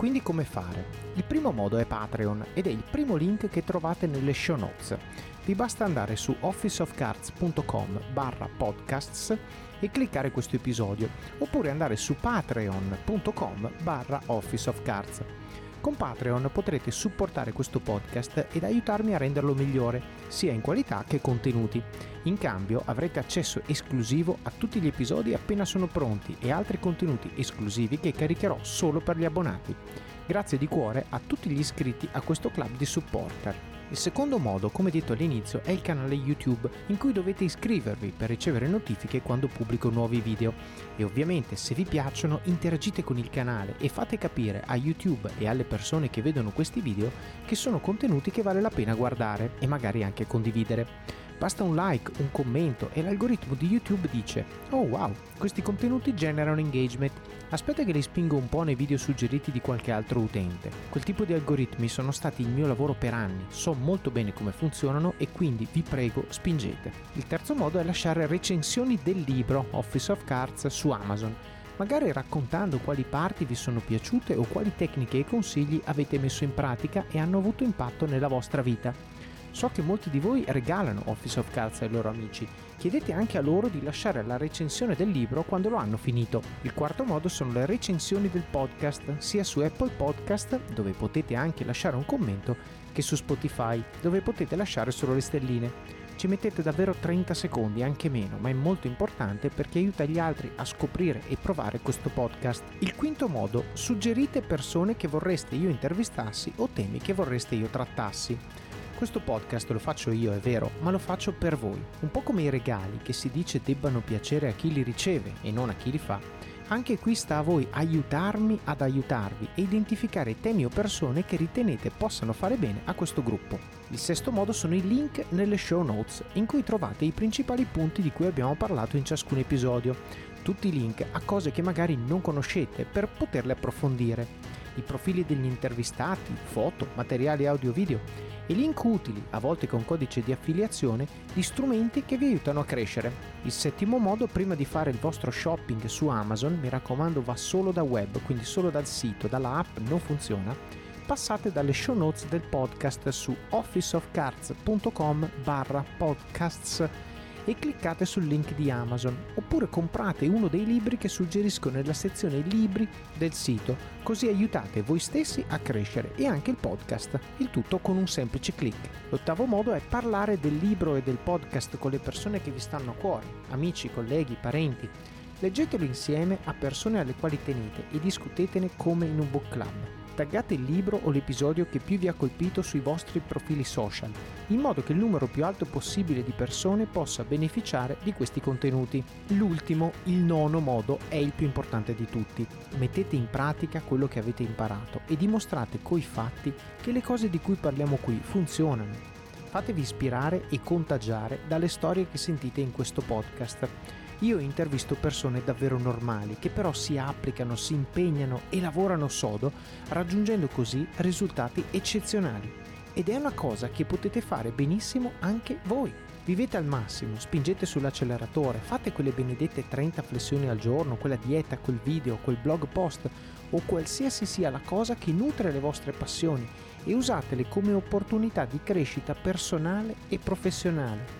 S2: Quindi come fare? Il primo modo è Patreon ed è il primo link che trovate nelle show notes. Vi basta andare su officeofcards.com barra podcasts e cliccare questo episodio oppure andare su patreon.com barra officeofcards. Con Patreon potrete supportare questo podcast ed aiutarmi a renderlo migliore, sia in qualità che contenuti. In cambio avrete accesso esclusivo a tutti gli episodi appena sono pronti e altri contenuti esclusivi che caricherò solo per gli abbonati. Grazie di cuore a tutti gli iscritti a questo club di supporter. Il secondo modo, come detto all'inizio, è il canale YouTube in cui dovete iscrivervi per ricevere notifiche quando pubblico nuovi video. E ovviamente se vi piacciono interagite con il canale e fate capire a YouTube e alle persone che vedono questi video che sono contenuti che vale la pena guardare e magari anche condividere. Basta un like, un commento e l'algoritmo di YouTube dice Oh wow, questi contenuti generano engagement. Aspetta che li spingo un po' nei video suggeriti di qualche altro utente. Quel tipo di algoritmi sono stati il mio lavoro per anni, so molto bene come funzionano e quindi vi prego spingete. Il terzo modo è lasciare recensioni del libro Office of Cards su Amazon magari raccontando quali parti vi sono piaciute o quali tecniche e consigli avete messo in pratica e hanno avuto impatto nella vostra vita. So che molti di voi regalano Office of Cards ai loro amici. Chiedete anche a loro di lasciare la recensione del libro quando lo hanno finito. Il quarto modo sono le recensioni del podcast, sia su Apple Podcast, dove potete anche lasciare un commento, che su Spotify, dove potete lasciare solo le stelline. Ci mettete davvero 30 secondi, anche meno, ma è molto importante perché aiuta gli altri a scoprire e provare questo podcast. Il quinto modo, suggerite persone che vorreste io intervistassi o temi che vorreste io trattassi. Questo podcast lo faccio io, è vero, ma lo faccio per voi. Un po' come i regali che si dice debbano piacere a chi li riceve e non a chi li fa. Anche qui sta a voi aiutarmi ad aiutarvi e identificare temi o persone che ritenete possano fare bene a questo gruppo. Il sesto modo sono i link nelle show notes, in cui trovate i principali punti di cui abbiamo parlato in ciascun episodio. Tutti i link a cose che magari non conoscete per poterle approfondire. I profili degli intervistati, foto, materiali audio-video e link utili, a volte con codice di affiliazione, di strumenti che vi aiutano a crescere. Il settimo modo, prima di fare il vostro shopping su Amazon, mi raccomando va solo da web, quindi solo dal sito, dalla app non funziona, passate dalle show notes del podcast su officeofcards.com barra podcasts e cliccate sul link di Amazon oppure comprate uno dei libri che suggerisco nella sezione libri del sito, così aiutate voi stessi a crescere e anche il podcast, il tutto con un semplice clic. L'ottavo modo è parlare del libro e del podcast con le persone che vi stanno a cuore, amici, colleghi, parenti. Leggetelo insieme a persone alle quali tenete e discutetene come in un book club taggate il libro o l'episodio che più vi ha colpito sui vostri profili social, in modo che il numero più alto possibile di persone possa beneficiare di questi contenuti. L'ultimo, il nono modo, è il più importante di tutti. Mettete in pratica quello che avete imparato e dimostrate coi fatti che le cose di cui parliamo qui funzionano. Fatevi ispirare e contagiare dalle storie che sentite in questo podcast io intervisto persone davvero normali che però si applicano, si impegnano e lavorano sodo, raggiungendo così risultati eccezionali. Ed è una cosa che potete fare benissimo anche voi. Vivete al massimo, spingete sull'acceleratore, fate quelle benedette 30 flessioni al giorno, quella dieta, quel video, quel blog post o qualsiasi sia la cosa che nutre le vostre passioni e usatele come opportunità di crescita personale e professionale